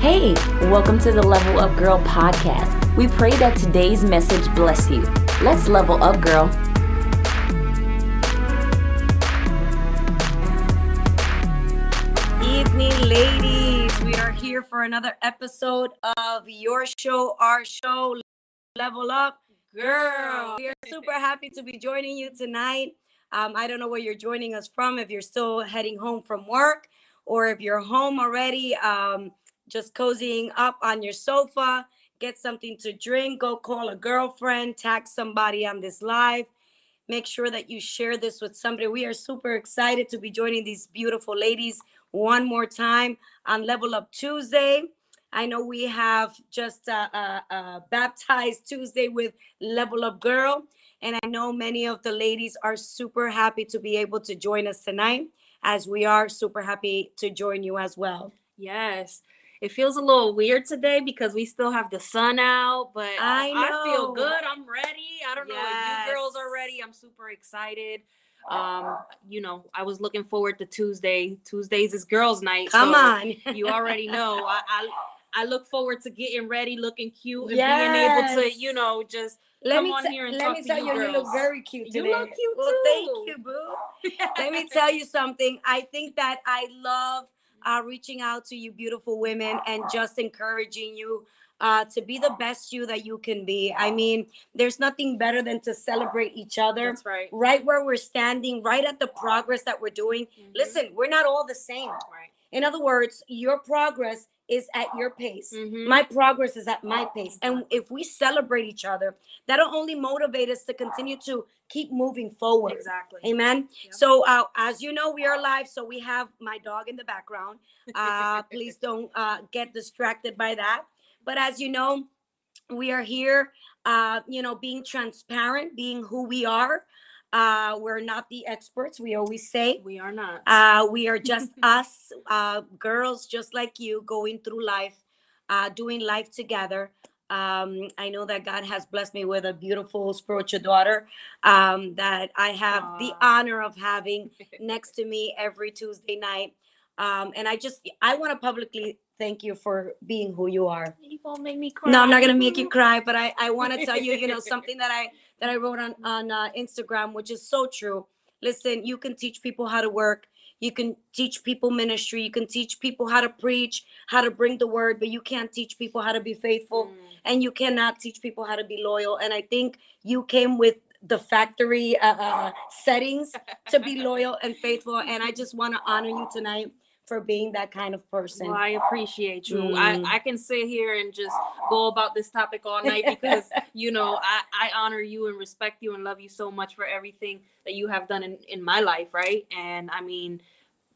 Hey, welcome to the Level Up Girl podcast. We pray that today's message bless you. Let's level up, girl. Evening, ladies. We are here for another episode of your show, our show, Level Up Girl. We are super happy to be joining you tonight. Um, I don't know where you're joining us from, if you're still heading home from work or if you're home already. Um, just cozying up on your sofa, get something to drink, go call a girlfriend, tag somebody on this live. Make sure that you share this with somebody. We are super excited to be joining these beautiful ladies one more time on Level Up Tuesday. I know we have just uh, uh, uh, baptized Tuesday with Level Up Girl, and I know many of the ladies are super happy to be able to join us tonight, as we are super happy to join you as well. Yes. It feels a little weird today because we still have the sun out, but I I feel good. I'm ready. I don't know if you girls are ready. I'm super excited. Um, you know, I was looking forward to Tuesday. Tuesdays is girls' night. Come so on. You already know. I, I I look forward to getting ready, looking cute, and being able to, you know, just let come me on here and let talk me to tell you you, you look very cute today. You look cute well, thank you, boo. let me tell you something. I think that I love uh, reaching out to you, beautiful women, and just encouraging you uh, to be the best you that you can be. I mean, there's nothing better than to celebrate each other. That's right. Right where we're standing, right at the progress that we're doing. Mhm. Listen, we're not all the same. Right. In other words, your progress is at your pace. Mhm. My progress is at my pace. And if we celebrate each other, that'll only motivate us to continue to keep moving forward. Exactly. Amen. Yep. So, uh, as you know, we are live. So, we have my dog in the background. Uh, please don't uh, get distracted by that. But as you know, we are here, uh, you know, being transparent, being who we are. Uh, we're not the experts, we always say. We are not. Uh, we are just us, uh, girls just like you, going through life, uh, doing life together. Um, I know that God has blessed me with a beautiful spiritual daughter um, that I have the honor of having next to me every Tuesday night. Um, and I just, I want to publicly thank you for being who you are. You gonna make me cry? No, I'm not gonna make you cry, but I, I want to tell you, you know, something that I that I wrote on on uh, Instagram, which is so true. Listen, you can teach people how to work. You can teach people ministry. You can teach people how to preach, how to bring the word, but you can't teach people how to be faithful, Mm. and you cannot teach people how to be loyal. And I think you came with the factory uh, uh, settings to be loyal and faithful. And I just want to honor you tonight for being that kind of person. Well, I appreciate you. Mm. I, I can sit here and just go about this topic all night because you know I, I honor you and respect you and love you so much for everything that you have done in, in my life, right? And I mean,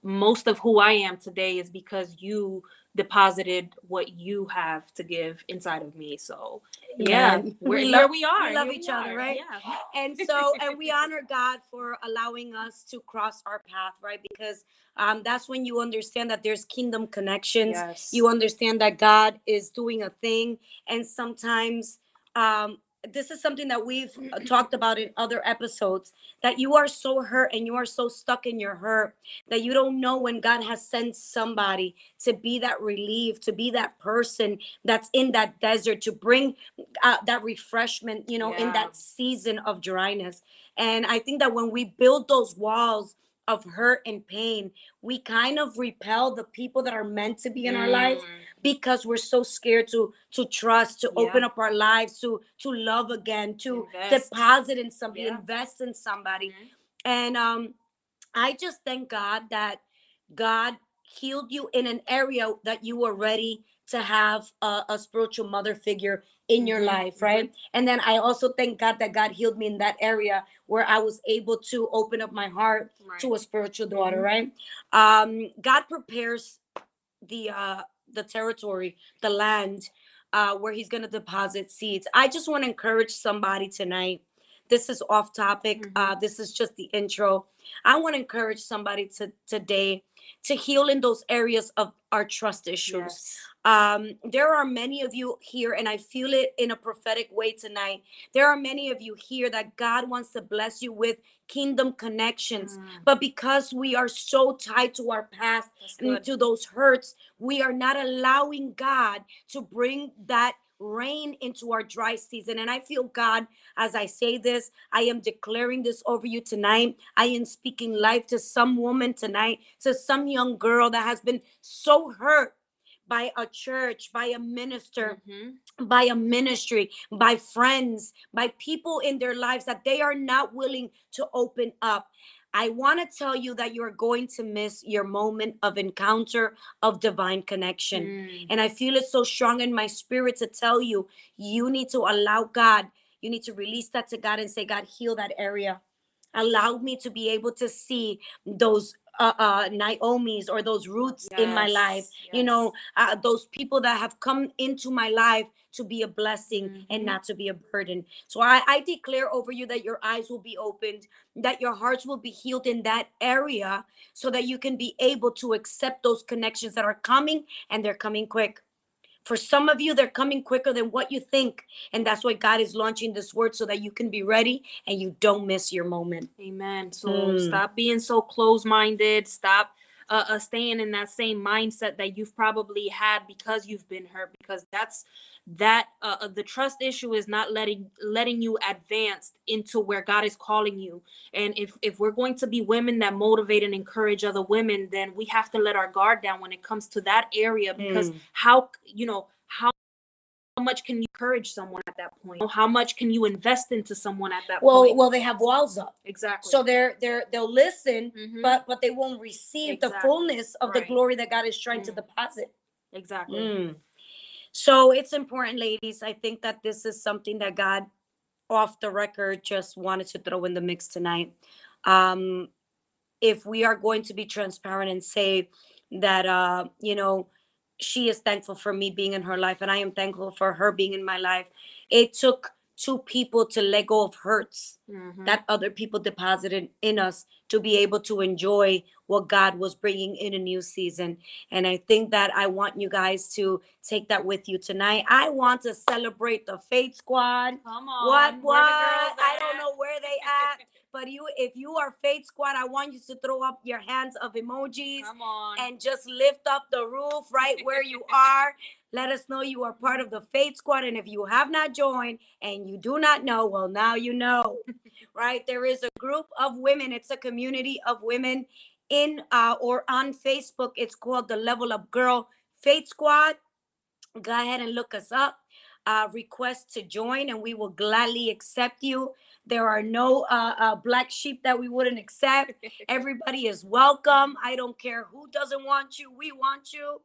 most of who I am today is because you deposited what you have to give inside of me. So yeah, we're, We here love- we are. we love here each other, are. right? Yeah. and so and we honor god for allowing us to cross our path right because um, that's when you understand that there's kingdom connections Yes. you understand that god is doing a thing and sometimes um, this is something that we've uh, talked about in other episodes that you are so hurt and you are so stuck in your hurt that you don't know when god has sent somebody to be that relief to be that person that's in that desert to bring uh, that refreshment you know in that season of dryness and i think that when we build those walls of hurt and pain we kind of repel the people that are meant to be in our lives Mm. Because we're so scared to to trust to open up our lives to to love again to Invest. deposit in somebody Yeah. invest in somebody Mhm. and um i just thank god that god healed you in an area that you were ready to have a, a spiritual mother figure in your Mhm, life right and then i also thank god that god healed me in that area where i was able to open up my heart Right. to a spiritual daughter Mhm. right um god prepares the uh the territory the land uh where he's going to deposit seeds i just want to encourage somebody tonight this is off topic. Mhm. Uh, this is just the intro. I want to encourage somebody to today to heal in those areas of our trust issues. Yes. Um, there are many of you here, and I feel it in a prophetic way tonight. There are many of you here that God wants to bless you with kingdom connections. Mm, But because we are so tied to our past and to those hurts, we are not allowing God to bring that rain into our dry season. And I feel God, as I say this, I am declaring this over you tonight. I am speaking life to some woman tonight, to some young girl that has been so hurt by a church, by a minister, Mhm. by a ministry, by friends, by people in their lives that they are not willing to open up. I want to tell you that you're going to miss your moment of encounter of divine connection. Mm, And I feel it so strong in my spirit to tell you, you need to allow God, you need to release that to God and say, God, heal that area. Allow me to be able to see those uh, uh Naomi's or those Ruths in my life yes, you know uh, those people that have come into my life to be a blessing Mhm. and not to be a burden. So I, I declare over you that your eyes will be opened that your hearts will be healed in that area so that you can be able to accept those connections that are coming and they're coming quick for some of you they're coming quicker than what you think and that's why god is launching this word so that you can be ready and you don't miss your moment Amen. So Mm. stop being so close-minded. Stop uh, uh, staying in that same mindset that you've probably had because you've been hurt. Because that's that uh, uh, the trust issue is not letting letting you advance into where God is calling you. And if if we're going to be women that motivate and encourage other women, then we have to let our guard down when it comes to that area. Because Mm. how you know how how much can you encourage someone at that point? How much can you invest into someone at that well point? well well, they have walls up exactly. so they're they're they'll listen Mhm. but but they won't receive the fullness of the glory that God is trying to Mm. deposit. exactly. Mm. So it's important, ladies. I think that this is something that God, off the record, just wanted to throw in the mix tonight. Um, if we are going to be transparent and say that, uh, you know, she is thankful for me being in her life, and I am thankful for her being in my life. It took two people to let go of hurts Mhm. that other people deposited in us to be able to enjoy what God was bringing in a new season. And I think that I want you guys to take that with you tonight. I want to celebrate the Faith Squad. Come on. What what? I don't know where they at, but you if you are Faith Squad, I want you to throw up your hands of emojis Come on. and just lift up the roof right where you are. Let us know you are part of the Faith Squad. And if you have not joined and you do not know, well, now you know, right? There is a group of women, it's a community of women in uh, or on Facebook. It's called the Level Up Girl Faith Squad. Go ahead and look us up. Uh, request to join, and we will gladly accept you. There are no uh, uh, black sheep that we wouldn't accept. Everybody is welcome. I don't care who doesn't want you. We want you.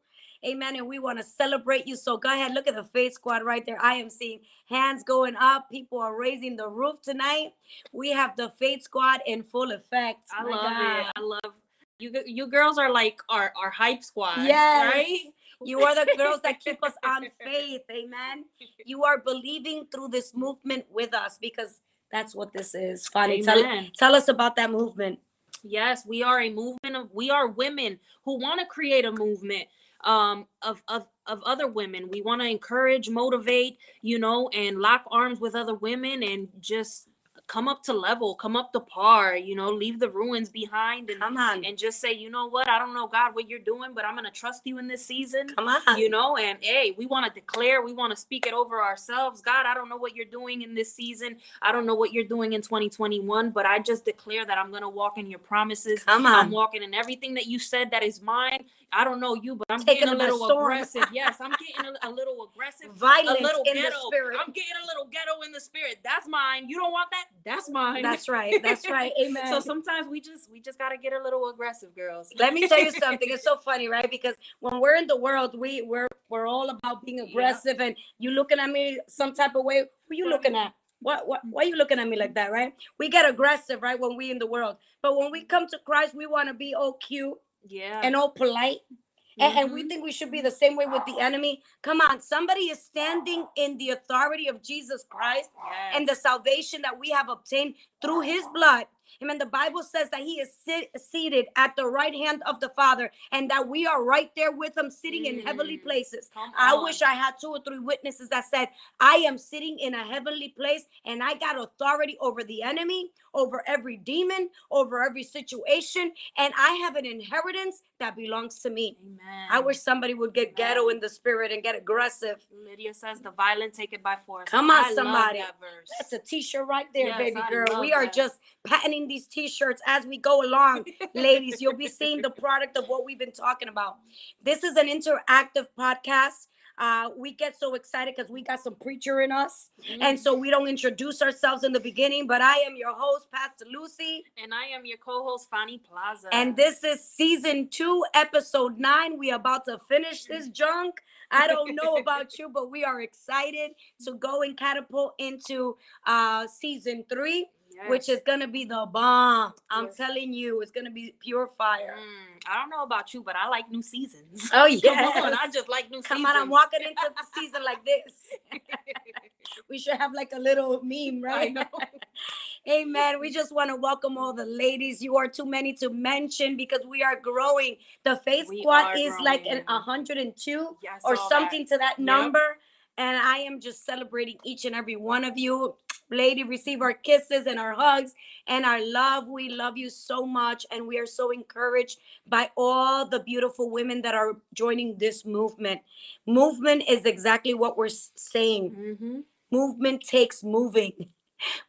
Amen. And we want to celebrate you. So go ahead, look at the Faith Squad right there. I am seeing hands going up. People are raising the roof tonight. We have the Faith Squad in full effect. I My love God. it. I love you. You girls are like our our hype squad. Yes. Right. You are the girls that keep us on faith. Amen. You are believing through this movement with us because that's what this is. Funny. Tell, tell us about that movement. Yes, we are a movement of we are women who want to create a movement um of of of other women. We want to encourage, motivate, you know, and lock arms with other women and just come up to level, come up to par, you know, leave the ruins behind and Come on. and just say, you know what, I don't know God what you're doing, but I'm gonna trust you in this season. Come on. you know and hey we want to declare we want to speak it over ourselves god i don't know what you're doing in this season i don't know what you're doing in 2021 but i just declare that i'm going to walk in your promises Come on. i'm walking in everything that you said that is mine i don't know you but i'm Taking getting a little aggressive yes i'm getting a, a little aggressive Violence a little in ghetto the spirit. i'm getting a little ghetto in the spirit that's mine you don't want that that's mine That's right. That's right. Amen. so sometimes we just we just got to get a little aggressive girls Let me tell you something. It's so funny, right? Because when we're in the world, we we're we're all about being Yeah. aggressive. And you looking at me some type of way. Who you looking at? What what why you looking at me like that, right? We get aggressive, right? When we in the world. But when we come to Christ, we want to be all cute yeah and all polite and, and we Mhm. think we should be the same way with the enemy. Come on, somebody is standing in the authority of Jesus Christ and the salvation that we have obtained through his blood. Amen. The Bible says that he is sit, seated at the right hand of the Father and that we are right there with him, sitting in heavenly Mm. places. I wish I had two or three witnesses that said, I am sitting in a heavenly place and I got authority over the enemy, over every demon, over every situation, and I have an inheritance that belongs to me. Amen. I wish somebody would get ghetto in the spirit and get aggressive. Lydia says the violent take it by force. Come on, I somebody. that. That's a t-shirt right there, Yes, baby I girl. We are that. just patenting these t-shirts as we go along. Ladies, you'll be seeing the product of what we've been talking about. This is an interactive podcast. Uh, we get so excited because we got some preacher in us. And Mm. so we don't introduce ourselves in the beginning, but I am your host, Pastor Lucy. and I am your co-host Fanny Plaza. And this is season two, episode nine. We are about to finish this junk. I don't know about you, but we are excited to go and catapult into uh season three, which is gonna be the bomb. I'm Yes. telling you, it's gonna be pure fire. Mm, I don't know about you, but I like new seasons. Oh Come on, yeah. I just like new Come seasons. on, I'm walking into the season like this. We should have like a little meme, right? Amen. We just want to welcome all the ladies. You are too many to mention because we are growing. The Faith We Squad is like an growing. 102 Yeah, I or saw that. something to that Yep. number. And I am just celebrating each and every one of you. Lady, receive our kisses and our hugs and our love. We love you so much. And we are so encouraged by all the beautiful women that are joining this movement. Movement is exactly what we're saying. Mhm. Movement takes moving.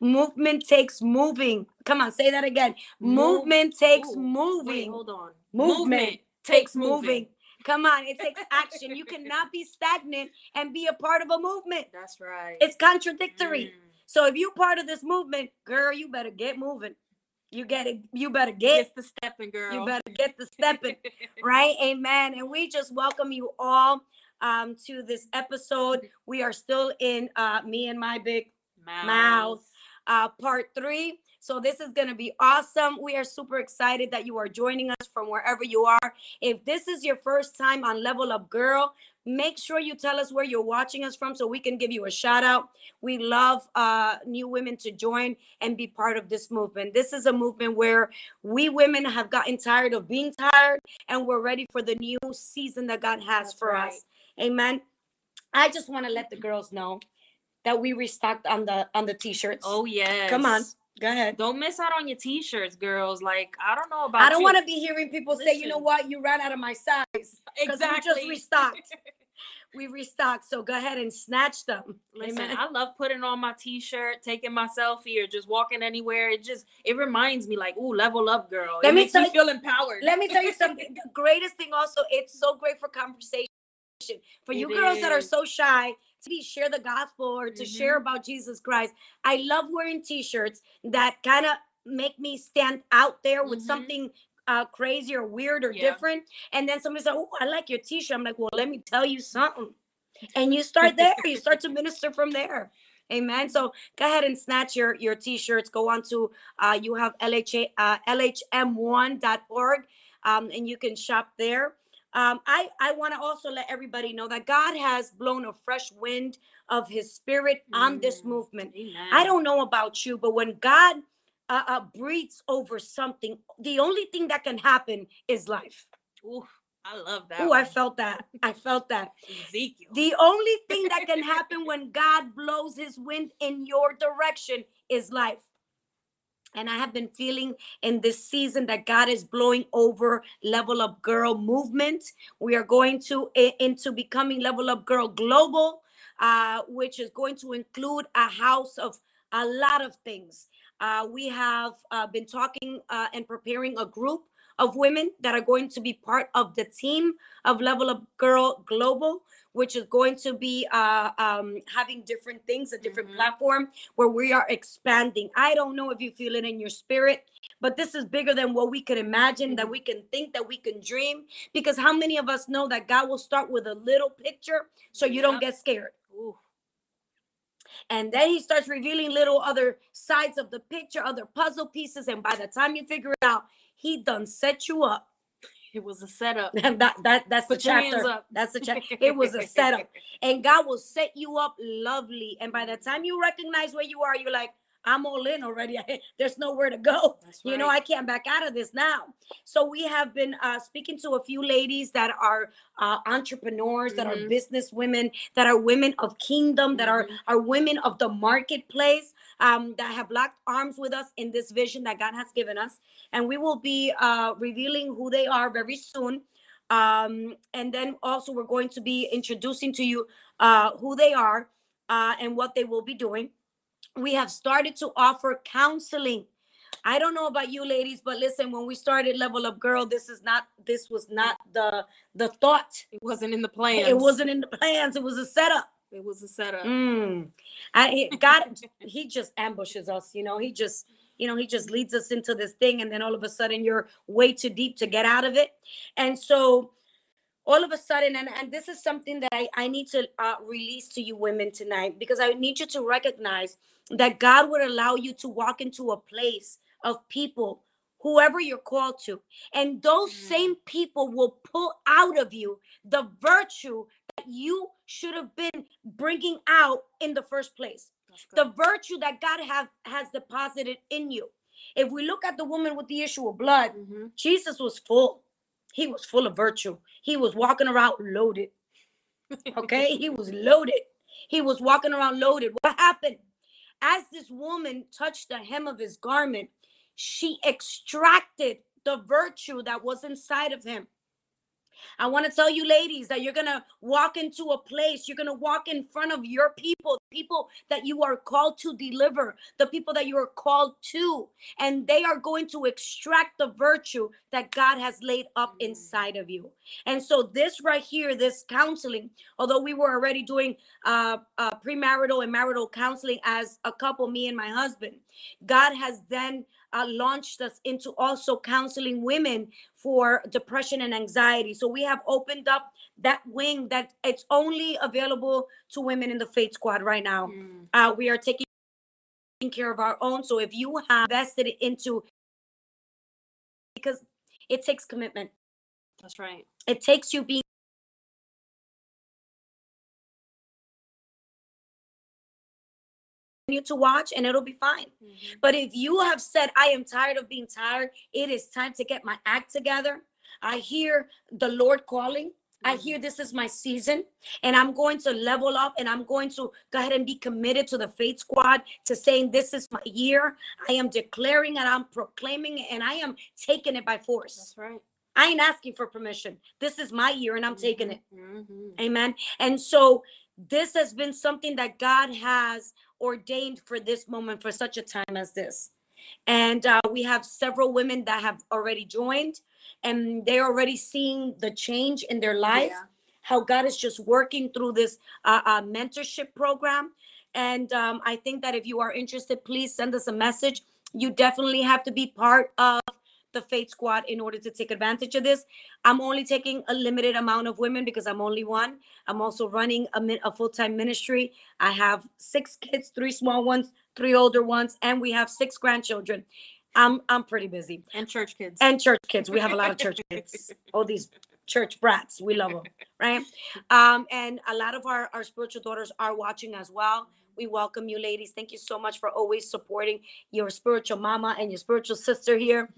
Movement takes moving. Come on, say that again. Move- Movement takes Ooh, Wait, moving. hold on. Movement takes takes moving. Come on, it takes action. You cannot be stagnant and be a part of a movement. That's right. It's contradictory. Mm. So if you're part of this movement, girl, you better get moving. You get it. You better get. It's the stepping girl. You better get the stepping. right? Amen. And we just welcome you all um, to this episode. We are still in uh, me and my big Mouth. uh, part three. So this is going to be awesome. We are super excited that you are joining us from wherever you are. If this is your first time on Level Up Girl, make sure you tell us where you're watching us from so we can give you a shout out. We love uh, new women to join and be part of this movement. This is a movement where we women have gotten tired of being tired and we're ready for the new season that God has That's for right. us. Amen. I just want to let the girls know that we restocked on the on the t-shirts. Oh yes. Come on. Go ahead. Don't miss out on your t-shirts, girls. Like I don't know about I don't want to be hearing people say, you know what, you ran out of my size. exactly. We just restocked. We restocked. So go ahead and snatch them. Listen, Amen. I love putting on my t-shirt, taking my selfie, or just walking anywhere. It just it reminds me like, ooh, level up, girl. Let it me makes me tell feel empowered. Let me tell you something. The greatest thing also, it's so great for conversation. For you It girls that are so shy to be share the gospel or to share Mhm. about Jesus Christ. I love wearing t-shirts that kind of make me stand out there with Mhm. something uh, crazy or weird or Yeah. different. And then somebody said, Oh, I like your t-shirt. I'm like, well, let me tell you something. And you start there, you start to minister from there. Amen. So go ahead and snatch your your t-shirts. Go on to uh, you have LHA, uh, LHM1.org um, and you can shop there. Um, I, I want to also let everybody know that God has blown a fresh wind of his spirit on this Mm. movement. Amen. I don't know about you, but when God uh, uh, breathes over something, the only thing that can happen is life. Ooh, I love that. Oh, I felt that. I felt that. Ezekiel. The only thing that can happen when God blows his wind in your direction is life. And I have been feeling in this season that God is blowing over Level Up Girl movement. We are going to into becoming Level Up Girl Global, uh, which is going to include a house of a lot of things. Uh, we have uh, been talking uh, and preparing a group of women that are going to be part of the team of Level Up Girl Global, which is going to be uh, um, having different things, a different Mhm. platform where we are expanding. I don't know if you feel it in your spirit, but this is bigger than what we could imagine, that Mhm. we can think, that we can dream. Because how many of us know that God will start with a little picture so you don't get scared? And then he starts revealing little other sides of the picture, other puzzle pieces. And by the time you figure it out, he done set you up It was a setup. that that that's Put the chapter. That's the chapter. It was a setup, and God will set you up lovely. And by the time you recognize where you are, you're like, I'm all in already. There's nowhere to go. That's You know. I can't back out of this now. So we have been uh, speaking to a few ladies that are uh, entrepreneurs, that are Mhm. business women, that are women of kingdom, that are Mhm. are women of the marketplace, um, that have locked arms with us in this vision that God has given us, and we will be uh, revealing who they are very soon. Um, and then also we're going to be introducing to you uh, who they are uh, and what they will be doing. We have started to offer counseling. I don't know about you ladies, but listen, when we started Level Up Girl, this is not this was not the the thought. It wasn't in the plans. It wasn't in the plans. It was a setup. It was a setup. Mm. I, God, he just ambushes us. You know, he just, you know, he just leads us into this thing, and then all of a sudden you're way too deep to get out of it. And so, all of a sudden, and and this is something that I I need to uh, release to you women tonight because I need you to recognize that God would allow you to walk into a place of people. Whoever you're called to, and those Mm. same people will pull out of you the virtue that you should have been bringing out in the first place the virtue that god have has deposited in you if we look at the woman with the issue of blood Mhm. jesus was full he was full of virtue. He was walking around loaded okay? He was loaded. He was walking around loaded. What happened? As this woman touched the hem of his garment she extracted the virtue that was inside of him. I want to tell you, ladies, that you're going to walk into a place, you're going to walk in front of your people, people that you are called to deliver, the people that you are called to, and they are going to extract the virtue that God has laid up inside of you. And so, this right here, this counseling, although we were already doing uh, uh, premarital and marital counseling as a couple, me and my husband, God has then uh, launched us into also counseling women for depression and anxiety. So we have opened up that wing that it's only available to women in the Faith Squad right now. Mm. Uh, we are taking care of our own. So if you have invested it into, because it takes commitment, That's right. it takes you being. To watch and it'll be fine Mhm. but if you have said, I am tired of being tired, it is time to get my act together. I hear the Lord calling. I hear this is my season, and I'm going to level up and I'm going to go ahead and be committed to the faith squad to saying, This is my year. I am declaring and I'm proclaiming it, and I am taking it by force. That's right. I ain't asking for permission. This is my year, and I'm taking it. Mhm. Amen. And so this has been something that God has ordained for this moment, for such a time as this. And uh, we have several women that have already joined, and they're already seeing the change in their life. Yeah. How God is just working through this uh, uh, mentorship program. And um, I think that if you are interested, please send us a message. You definitely have to be part of the Faith Squad in order to take advantage of this. I'm only taking a limited amount of women because I'm only one. I'm also running a, min- a full time ministry. I have six kids, three small ones, three older ones, and we have six grandchildren. I'm I'm pretty busy. And church kids. And church kids. We have a lot of church kids. All these church brats. We love them, right? Um, and a lot of our, our spiritual daughters are watching as well. We welcome you, ladies. Thank you so much for always supporting your spiritual mama and your spiritual sister here.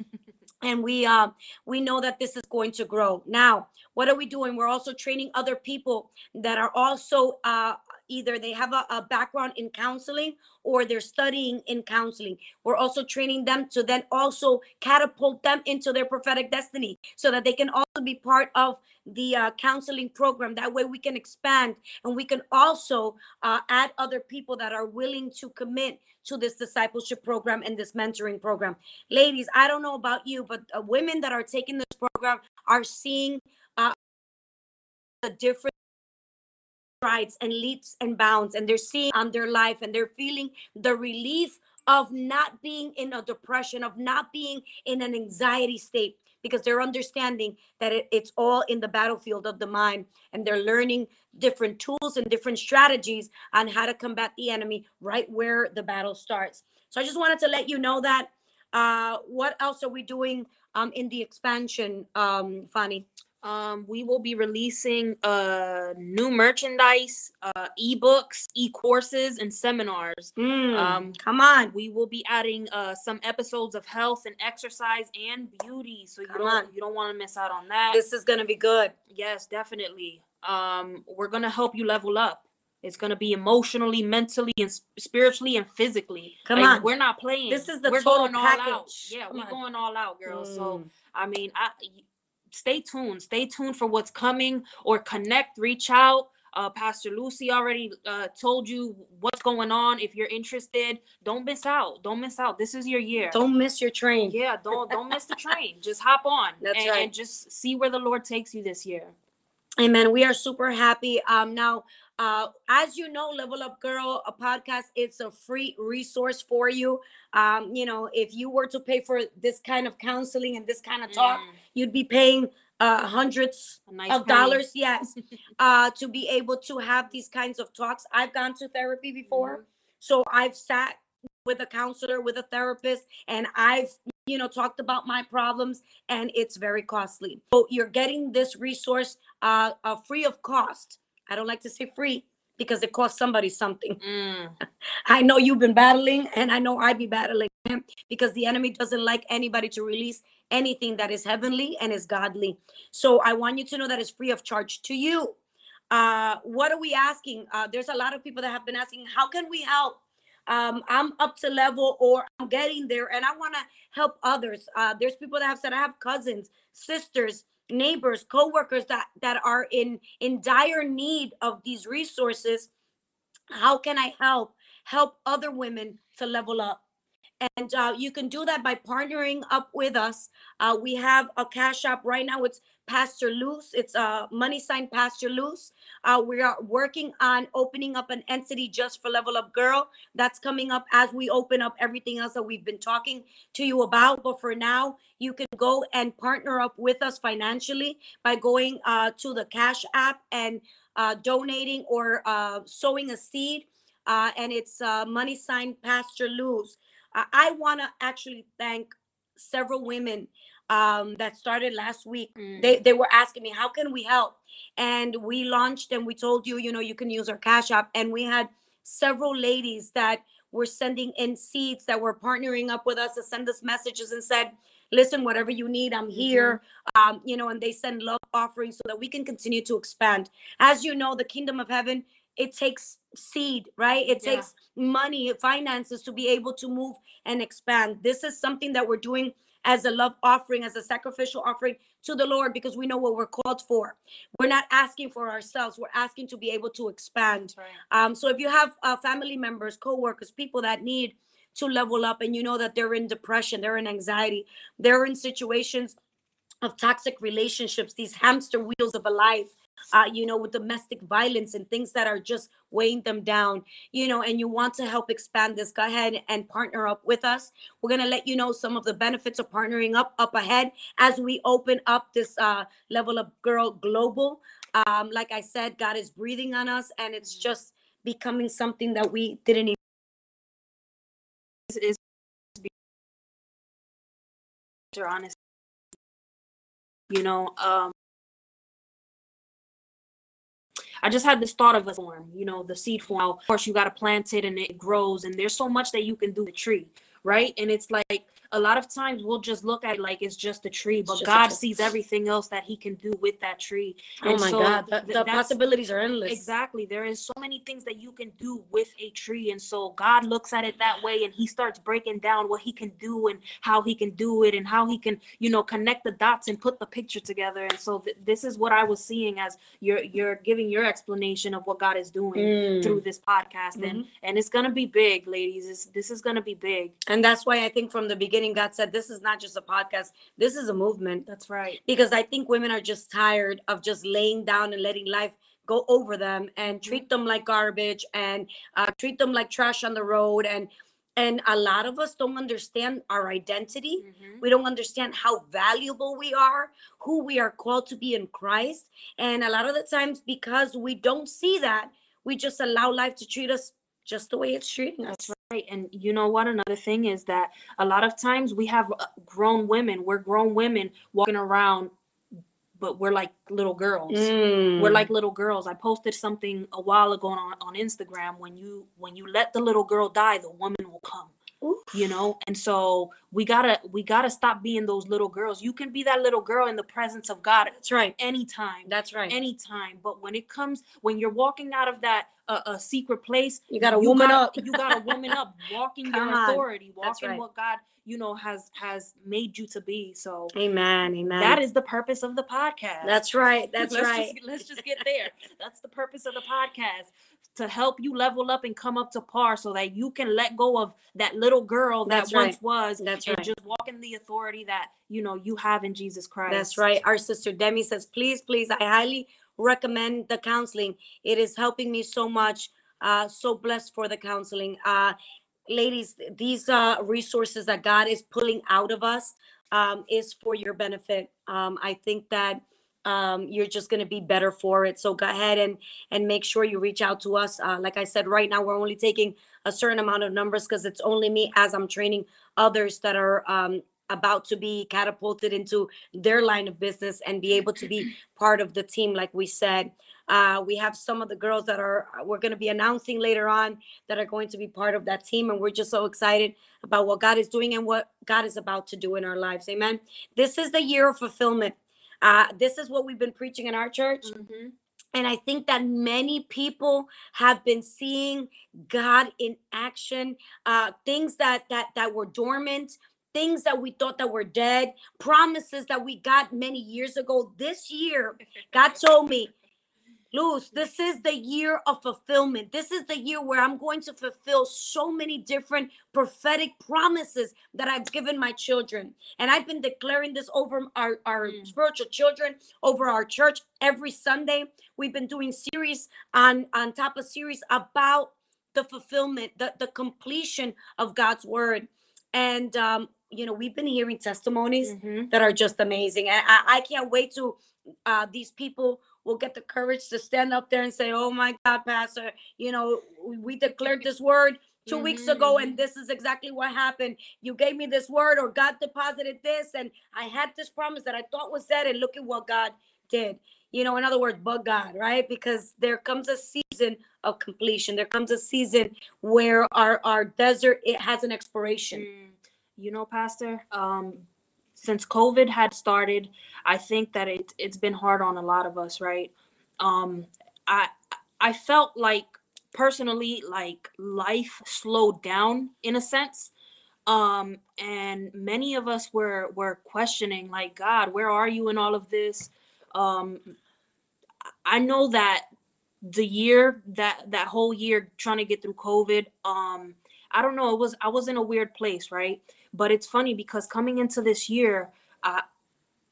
And we um we know that this is going to grow. Now, what are we doing? We're also training other people that are also uh either they have a, a background in counseling or they're studying in counseling. We're also training them to then also catapult them into their prophetic destiny so that they can also be part of the uh, counseling program. That way we can expand and we can also uh, add other people that are willing to commit to this discipleship program and this mentoring program. Ladies, I don't know about you, but uh, women that are taking this program are seeing uh, the different strides and leaps and bounds, and they're seeing on their life and they're feeling the relief of not being in a depression, of not being in an anxiety state, because they're understanding that it- it's all in the battlefield of the mind and they're learning different tools and different strategies on how to combat the enemy right where the battle starts. So I just wanted to let you know that. Uh, what else are we doing um in the expansion, um, Fanny? Um, we will be releasing uh new merchandise, uh ebooks, e-courses, and seminars. Mm, Um, come on. We will be adding uh some episodes of health and exercise and beauty. So you Come don't on. you don't want to miss out on that. This is gonna be good. yes, definitely. Um, we're gonna help you level up. It's gonna be emotionally, mentally, and spiritually and physically. Come Like, on. we're not playing. This is the we're total going all out. package. Yeah, Come we're on. going all out, girls. So Mm. I mean, I stay tuned. Stay tuned for what's coming or connect, reach out. Uh, Pastor Lucy already uh, told you what's going on. If you're interested, don't miss out. Don't miss out. This is your year. don't miss your train. yeah, don't don't miss the train. Just hop on That's and, right. and just see where the Lord takes you this year. Amen. We are super happy. Um, now, uh, as you know, Level Up Girl, a podcast, it's a free resource for you. Um, you know, if you were to pay for this kind of counseling and this kind of talk, Mm, you'd be paying uh hundreds nice of penny. dollars, yes, uh, to be able to have these kinds of talks. I've gone to therapy before, Mhm. so I've sat with a counselor, with a therapist, and I've you know talked about my problems, and it's very costly. So you're getting this resource uh, uh free of cost. I don't like to say free because it costs somebody something. Mm, I know you've been battling, and I know I'd be battling because the enemy doesn't like anybody to release anything that is heavenly and is godly. So I want you to know that it's free of charge to you. Uh, what are we asking? Uh, there's a lot of people that have been asking, how can we help? Um, I'm up to level or I'm getting there and I want to help others. Uh, there's people that have said, I have cousins, sisters, neighbors, co-workers that, that are in, in dire need of these resources. How can I help? Help other women to level up. And uh, you can do that by partnering up with us. Uh, we have a cash app right now. It's Pastor Luz. It's a uh, money sign Pastor Luz. Uh, we are working on opening up an entity just for Level Up Girl. That's coming up as we open up everything else that we've been talking to you about. But for now, you can go and partner up with us financially by going uh, to the Cash app and uh, donating or uh, sowing a seed. Uh, and it's money sign Pastor Luz. I, I want to actually thank several women um, that started last week. mm. They, they were asking me, how can we help? And we launched and we told you, you know, you can use our Cash App. And we had several ladies that were sending in seeds that were partnering up with us to send us messages and said, listen, whatever you need, I'm here. Um, you know, and they send love offerings so that we can continue to expand. As you know, the kingdom of heaven, it takes seed, right? It Yeah. takes money, finances to be able to move and expand. This is something that we're doing as a love offering, as a sacrificial offering to the Lord because we know what we're called for. We're not asking for ourselves, we're asking to be able to expand. Right. Um, so if you have uh, family members, co-workers, people that need to level up and you know that they're in depression, they're in anxiety, they're in situations of toxic relationships, these hamster wheels of a life, uh, you know, with domestic violence and things that are just weighing them down, you know, and you want to help expand this, go ahead and partner up with us. We're going to let you know some of the benefits of partnering up up ahead as we open up this uh, level up girl global. Um, like I said, God is breathing on us and it's just becoming something that we didn't even. is, is honest. You know, um, I just had this thought of a form, you know, the seed form. Of course, you got to plant it and it grows, and there's so much that you can do the tree, right? And it's like a lot of times we'll just look at it like it's just a tree, but God tree. sees everything else that He can do with that tree. Oh my so God, the, the possibilities are endless. Exactly. There is so many things that you can do with a tree. And so God looks at it that way and he starts breaking down what he can do and how he can do it and how he can, you know, connect the dots and put the picture together. And so th- this is what I was seeing as you're you're giving your explanation of what God is doing Mm. through this podcast. And and it's gonna be big, ladies. It's, this is gonna be big. And that's why I think from the beginning, God said, this is not just a podcast, this is a movement. That's right. Because I think women are just tired of just laying down and letting life go over them and treat them like garbage and uh, treat them like trash on the road. And and a lot of us don't understand our identity. Mhm. We don't understand how valuable we are, who we are called to be in Christ. And a lot of the times, because we don't see that, we just allow life to treat us just the way it's treating us. Right. And you know what? Another thing is that a lot of times we have uh, grown women, we're grown women walking around, but we're like little girls. Mm. We're like little girls. I posted something a while ago on, on Instagram. When you when you let the little girl die, the woman will come. You know, and so we gotta we gotta stop being those little girls. You can be that little girl in the presence of God That's right. anytime That's right. anytime. But when it comes, when you're walking out of that uh, a secret place, you got to woman gotta, up. You got to woman up, walking your Come authority, walking right. what God, you know, has has made you to be. So Amen. Amen. that is the purpose of the podcast. That's right. That's let's right. Just, let's just get there. That's the purpose of the podcast to help you level up and come up to par so that you can let go of that little girl that That's right. once was That's and right. just walk in the authority that you know you have in Jesus Christ. That's right. Our sister Demi says, please, please, I highly recommend the counseling. It is helping me so much. Uh, so blessed for the counseling. Uh, ladies, these uh, resources that God is pulling out of us um, is for your benefit. Um, I think that um, you're just going to be better for it. So go ahead and and make sure you reach out to us. Uh, like I said, right now we're only taking a certain amount of numbers because it's only me as I'm training others that are um, about to be catapulted into their line of business and be able to be part of the team, like we said. Uh, we have some of the girls that are we're going to be announcing later on that are going to be part of that team, and we're just so excited about what God is doing and what God is about to do in our lives. Amen. This is the year of fulfillment. Uh, this is what we've been preaching in our church. Mhm. And I think that many people have been seeing God in action, uh, things that that that were dormant, things that we thought that were dead, promises that we got many years ago. This year, God told me, Luz, this is the year of fulfillment. This is the year where I'm going to fulfill so many different prophetic promises that I've given my children. And I've been declaring this over our, our Mm. spiritual children, over our church every Sunday. We've been doing series on, on top of series about the fulfillment, the, the completion of God's word. And um, you know, we've been hearing testimonies Mhm. that are just amazing. And I, I can't wait to uh, these people will get the courage to stand up there and say, "Oh my God, Pastor, you know, we, declared this word." 2 weeks ago, and this is exactly what happened. You gave me this word, or God deposited this, and I had this promise that I thought was said, and look at what God did. You know, in other words, but God, right? Because there comes a season of completion. There comes a season where our our desert it has an expiration. Mm, You know, Pastor, um, since COVID had started, I think that it it's been hard on a lot of us, right? Um, I I felt like personally like life slowed down in a sense. Um, and many of us were were questioning, like, God, where are you in all of this? Um, I know that the year that that whole year trying to get through COVID, um, I don't know, it was I was in a weird place, right? But it's funny because coming into this year, uh,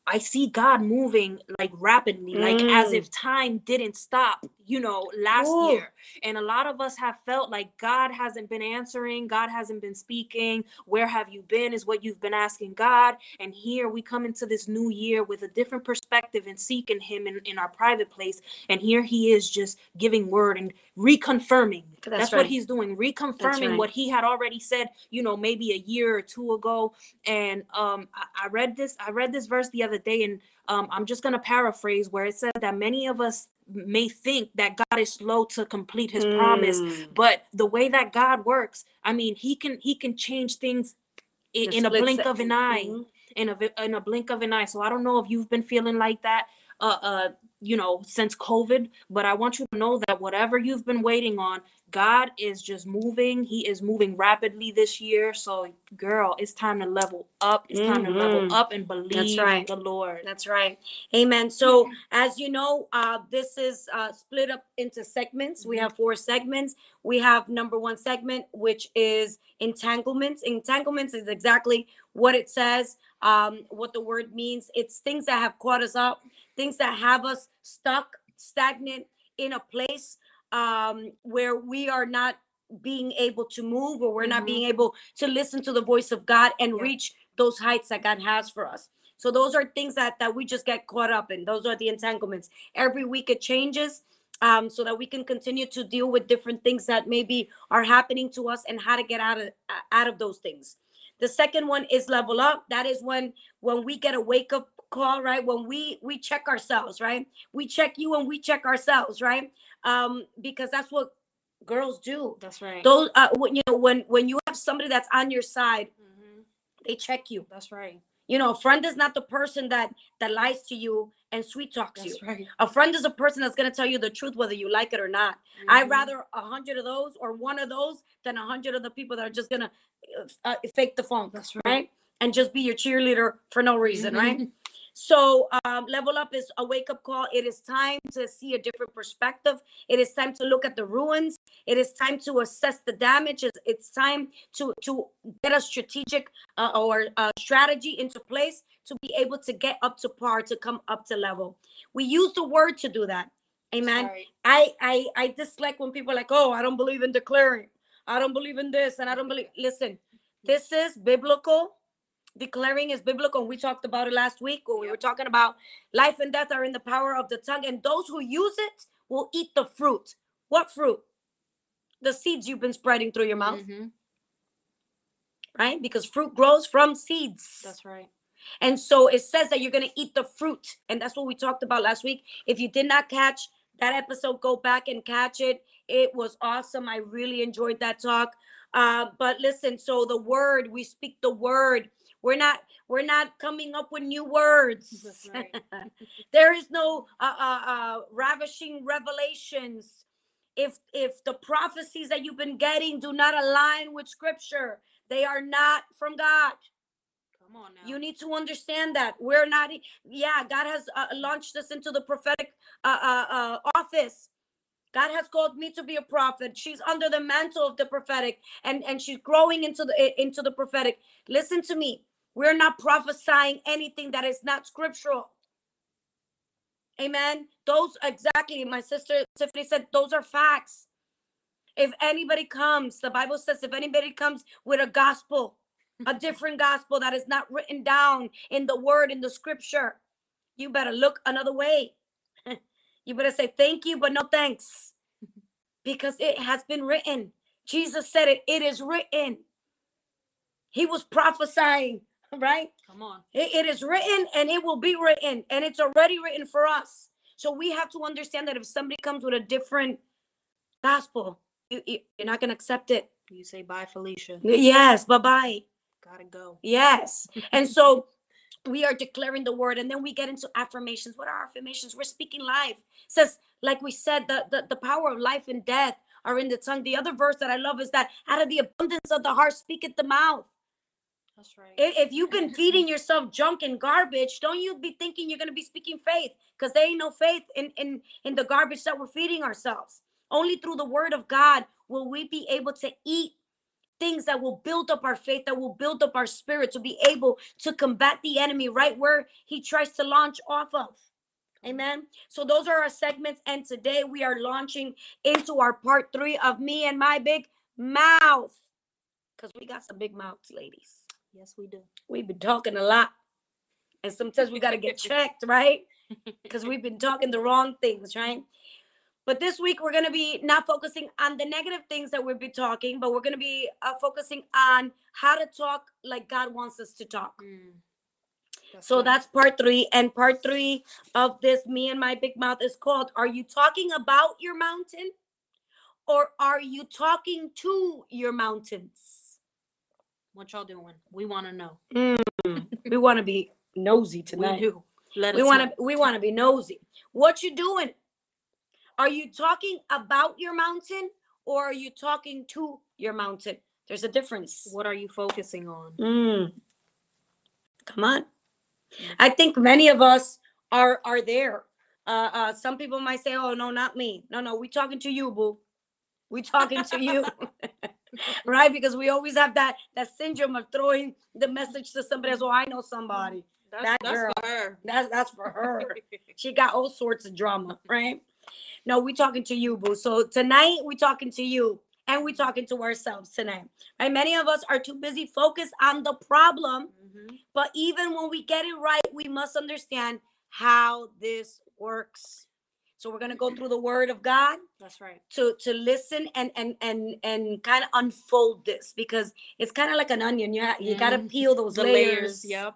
I see God moving like rapidly, like as Mm. if time didn't stop, you know, last Ooh. year. And a lot of us have felt like God hasn't been answering, God hasn't been speaking. Where have you been? Is what you've been asking God. And here we come into this new year with a different perspective and seeking Him in, in our private place. And here He is just giving word and reconfirming. That's That's, right. what He's doing, reconfirming right. what He had already said, you know, maybe a year or two ago. And um, I, I read this, I read this verse the other day, and um, I'm just gonna paraphrase where it said that many of us may think that God is slow to complete His promise, Mm. but the way that God works, I mean, He can He can change things in, in a blink sec- of an eye, Mhm. in a in a blink of an eye. So I don't know if you've been feeling like that, uh, uh, you know, since COVID, but I want you to know that whatever you've been waiting on, God is just moving. He is moving rapidly this year. So, girl, it's time to level up. It's time to level up and believe right. the Lord. That's right. Amen. So, as you know, uh, this is uh, split up into segments. We Mhm. have four segments. We have number one segment, which is entanglements. Entanglements is exactly what it says, um, what the word means. It's things that have caught us up, things that have us stuck, stagnant in a place um, where we are not being able to move or we're not Mhm. being able to listen to the voice of God and Yeah. reach those heights that God has for us. So those are things that that we just get caught up in. Those are the entanglements. Every week it changes. um, so that we can continue to deal with different things that maybe are happening to us and how to get out of out of those things. The second one is level up. That is when when we get a wake up call, right? When we we check ourselves, right? We check you and we check ourselves, right? Um, because that's what girls do. That's right. Those, uh, when, you know, when when you have somebody that's on your side, Mhm. they check you. That's right. You know, a friend is not the person that that lies to you and sweet talks you. Right. A friend is a person that's gonna tell you the truth whether you like it or not. I'd Mhm. rather a hundred of those or one of those than a hundred of the people that are just gonna uh, uh, fake the phone, That's right. right. And just be your cheerleader for no reason, right? So, um, level up is a wake up call. It is time to see a different perspective. It is time to look at the ruins. It is time to assess the damages. It's, time to to get a strategic uh, or uh, strategy into place to be able to get up to par, to come up to level. We use the word to do that. Amen. I I I dislike when people are like, oh, I don't believe in declaring. I don't believe in this, and I don't believe. Listen, this is biblical. Declaring is biblical. We talked about it last week when we were talking about life and death are in the power of the tongue, and those who use it will eat the fruit. What fruit? The seeds you've been spreading through your mouth, Mhm. right? Because fruit grows from seeds. That's right. And so it says that you're going to eat the fruit. And that's what we talked about last week. If you did not catch that episode, go back and catch it. It was awesome. I really enjoyed that talk. Uh, but listen, so the word, we speak the word. We're not we're not coming up with new words. Right. there is no uh, uh, uh, ravishing revelations. If if the prophecies that you've been getting do not align with scripture, they are not from God. Come on now. You need to understand that we're not. Yeah, God has uh, launched us into the prophetic uh, uh, uh, office. God has called me to be a prophet. She's under the mantle of the prophetic, and and she's growing into the into the prophetic. Listen to me. We're not prophesying anything that is not scriptural. Amen. Those exactly. My sister Tiffany said those are facts. If anybody comes, the Bible says, if anybody comes with a gospel, a different gospel that is not written down in the word in the scripture you better look another way you better say thank you but no thanks because it has been written jesus said it it is written he was prophesying right Come on. it, it is written and it will be written and it's already written for us so we have to understand that if somebody comes with a different gospel you, you- you're not going to accept it You say bye, Felicia. yes bye-bye Gotta go. Yes. And so we are declaring the word, and then we get into affirmations. What are affirmations? We're speaking life. It says, like we said, the, the, the power of life and death are in the tongue. The other verse that I love is that out of the abundance of the heart speaketh the mouth. That's right. I- If you've been feeding yourself junk and garbage, don't you be thinking you're gonna be speaking faith, because there ain't no faith in, in, in the garbage that we're feeding ourselves. Only through the word of God will we be able to eat things that will build up our faith, that will build up our spirit to be able to combat the enemy right where he tries to launch off of. Amen. So those are our segments, and today we are launching into our part three of me and my big mouth. Because we got some big mouths, ladies. Yes, we do. We've been talking a lot. And sometimes we got to get checked, right? Because we've been talking the wrong things, right? But this week we're going to be not focusing on the negative things that we'll be talking, but we're going to be uh, focusing on how to talk like God wants us to talk. Mm. That's So good. that's part three. And part three of this, me and my big mouth, is called Are you talking about your mountain? Or are you talking to your mountains? What y'all doing. We want to know. We want to be nosy tonight. We do. Let we want to we want to be nosy what you doing are you talking about your mountain or are you talking to your mountain there's a difference What are you focusing on? Mm. come on i think many of us are are there uh, uh some people might say oh no not me no no we talking to you boo we talking to you right because we always have that that syndrome of throwing the message to somebody else oh i know somebody That's, That that's girl. for her. that's that's for her she got all sorts of drama, right? No, we talking to you, boo. So tonight we talking to you and we talking to ourselves tonight. Right? Many of us are too busy focused on the problem, Mhm. but even when we get it right, we must understand how this works. So we're gonna go through the word of God That's right. to to listen and and and and kind of unfold this because it's kind of like an onion. You ha- you gotta Mhm. peel those The layers. layers. Yep.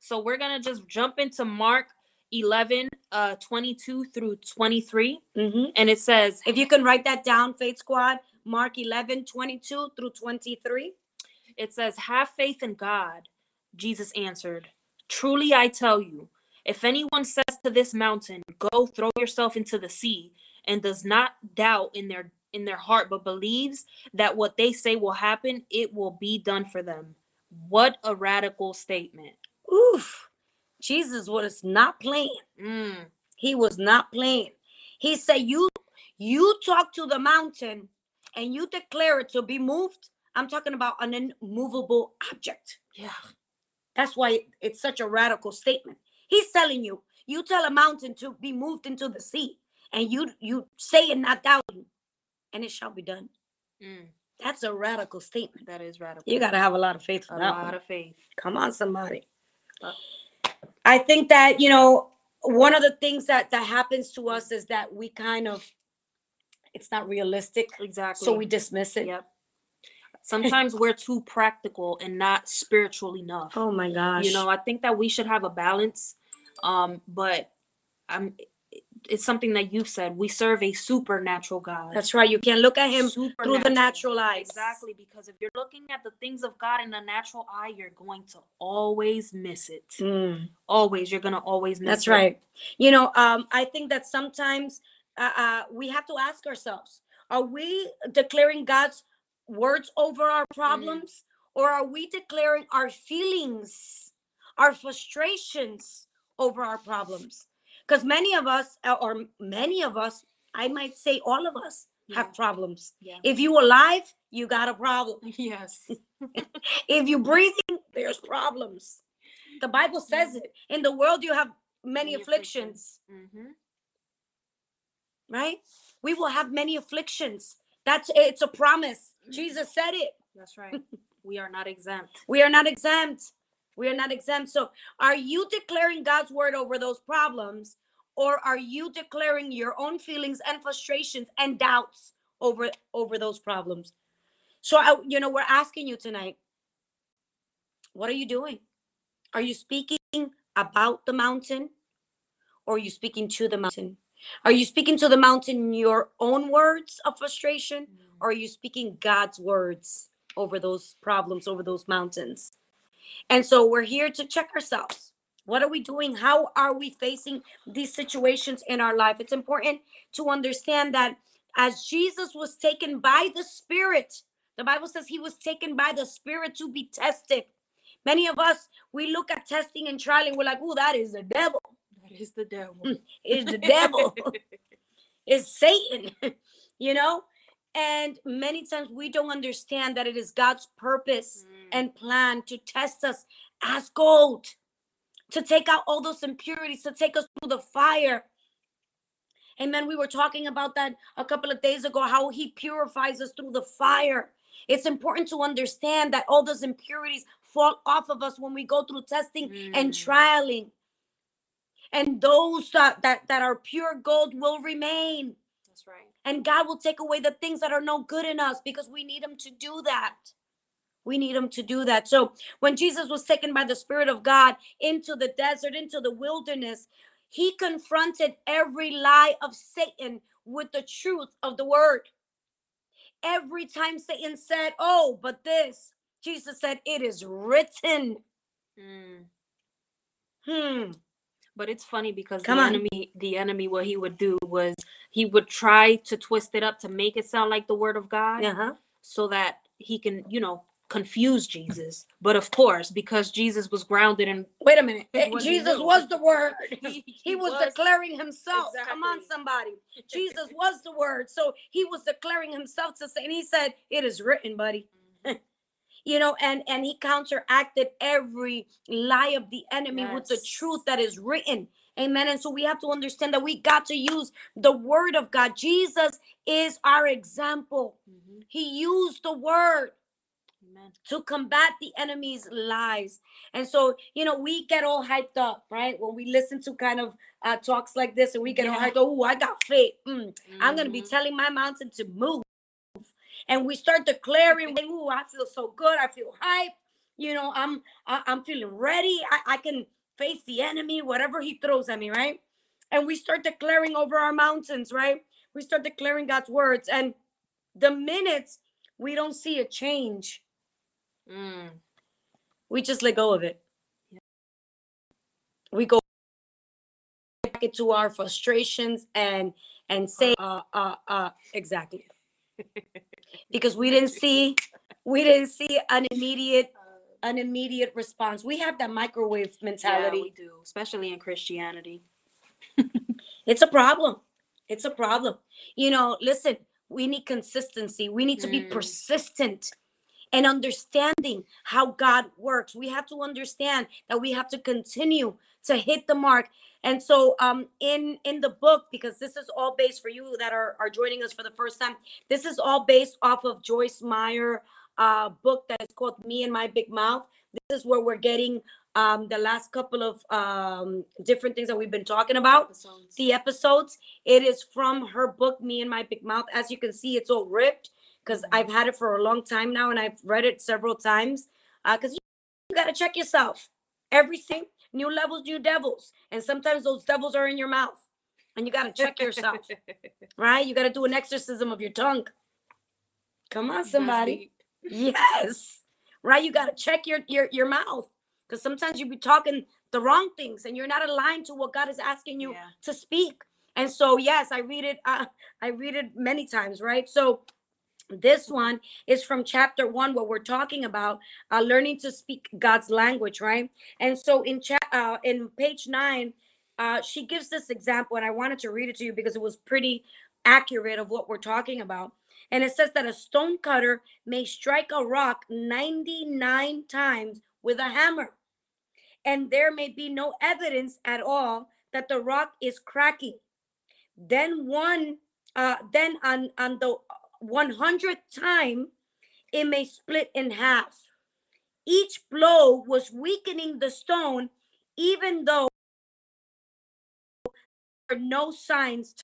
So we're gonna just jump into Mark 11, uh, 22 through 23, hmm and it says, If you can write that down, Faith Squad, Mark 11, 22 through 23. It says, Have faith in God. Jesus answered, Truly I tell you, if anyone says to this mountain, Go throw yourself into the sea, and does not doubt in their in their heart, but believes that what they say will happen, it will be done for them. What a radical statement. Oof. Jesus was not playing. Mm, He was not playing. He said, You you talk to the mountain and you declare it to be moved. I'm talking about an immovable object. yeah. That's why it's such a radical statement. He's telling you, you tell a mountain to be moved into the sea, and you you say it not doubting, and it shall be done. Mm, That's a radical statement. that is radical. You gotta have a lot of faith for a that A lot one. of faith. Come on, somebody. Uh, I think that you know one of the things that that happens to us is that we kind of it's not realistic, Exactly. so we dismiss it. Yep. Sometimes we're too practical and not spiritual enough. Oh my gosh. you know i think that we should have a balance um but i'm it's something that you've said we serve a supernatural god that's right. You can't look at him through the natural eyes. exactly because if you're looking at the things of god in the natural eye you're going to always miss it Mm. always you're gonna always miss it. That's it. right. You know, um, I think that sometimes uh, uh, we have to ask ourselves: Are we declaring God's words over our problems, or are we declaring our feelings, our frustrations over our problems? Because many of us, or many of us, I might say all of us, Yeah. have problems. yeah If you alive, you got a problem. yes If you breathing, there's problems. The Bible says it. In the world, you have many Many afflictions, hmm right? We will have many afflictions. That's it's a promise. Mm. Jesus said it. that's right we are not exempt We are not exempt. We are not exempt. So, are you declaring God's word over those problems, or are you declaring your own feelings and frustrations and doubts over over those problems? So, I, you know, we're asking you tonight. What are you doing? Are you speaking about the mountain, or are you speaking to the mountain? Are you speaking to the mountain in your own words of frustration, mm. or are you speaking God's words over those problems, over those mountains? And so we're here to check ourselves. What are we doing? How are we facing these situations in our life? It's important to understand that as Jesus was taken by the Spirit, the Bible says he was taken by the Spirit to be tested. Many of us, we look at testing and trialing, we're like, oh, that is the devil. that is the devil mm, Is the devil. is Satan, you know? And many times we don't understand that it is God's purpose Mm. and plan to test us as gold, to take out all those impurities, to take us through the fire. Amen. We were talking about that a couple of days ago, how He purifies us through the fire. It's important to understand that all those impurities fall off of us when we go through testing and Mm. trialing. And those that, that, that are pure gold will remain. that's right And God will take away the things that are no good in us because we need Him to do that. We need Him to do that. So when Jesus was taken by the Spirit of God into the desert, into the wilderness, He confronted every lie of Satan with the truth of the word. Every time Satan said, Oh, but this, Jesus said, It is written. Mm. Hmm. But it's funny because Come the on. enemy, the enemy, what he would do was he would try to twist it up to make it sound like the word of God, Uh-huh. so that he can, you know, confuse Jesus. But of course, because Jesus was grounded in, Wait a minute. Eh, Jesus was the word. He- He, he was, was- declaring himself. Come on, somebody. Jesus was the word. So he was declaring himself to say, and he said, It is written, buddy. You know, and and he counteracted every lie of the enemy with the truth that is written. Amen. And so we have to understand that we got to use the word of God. Jesus is our example. Mhm. He used the word. Amen. to combat the enemy's lies. And so, you know, we get all hyped up, right? When we listen to kind of uh, talks like this and we get all Yeah. hyped, oh, I got faith. Mm, I'm going to be telling my mountain to move. And we start declaring, ooh, I feel so good. I feel hype. You know, I'm I, I'm feeling ready. I, I can face the enemy, whatever he throws at me, right? And we start declaring over our mountains, right? We start declaring God's words. And the minutes we don't see a change, Mm. we just let go of it. We go back into our frustrations and and say, uh, uh, uh, exactly, because we didn't see, we didn't see an immediate, an immediate response. We have that microwave mentality. Yeah, we do, especially in Christianity. It's a problem. It's a problem. You know, listen, we need consistency. We need to be Mm. persistent and understanding how God works. We have to understand that we have to continue to hit the mark. And so um in in the book because this is all based for you that are are joining us for the first time. This is all based off of Joyce Meyer uh book that is called Me and My Big Mouth. This is where we're getting um the last couple of um different things that we've been talking about Episodes. the episodes. It is from her book, Me and My Big Mouth. As you can see, it's all ripped because I've had it for a long time now and I've read it several times. Because you, you got to check yourself. Everything, new levels, new devils. And sometimes those devils are in your mouth. And you got to check yourself, right? You got to do an exorcism of your tongue. Come on, somebody. Yes. Right. You got to check your your your mouth because sometimes you be talking the wrong things and you're not aligned to what God is asking you Yeah. to speak. And so yes, I read it. Uh, I read it many times. Right. So this one is from chapter one, where we're talking about uh, learning to speak God's language. Right. And so in chat uh, in page nine, uh, she gives this example, and I wanted to read it to you because it was pretty accurate of what we're talking about. And it says that a stone cutter may strike a rock 99 times with a hammer, and there may be no evidence at all that the rock is cracking. Then one, uh, then on on the 100th time, it may split in half. Each blow was weakening the stone, even though there were no signs.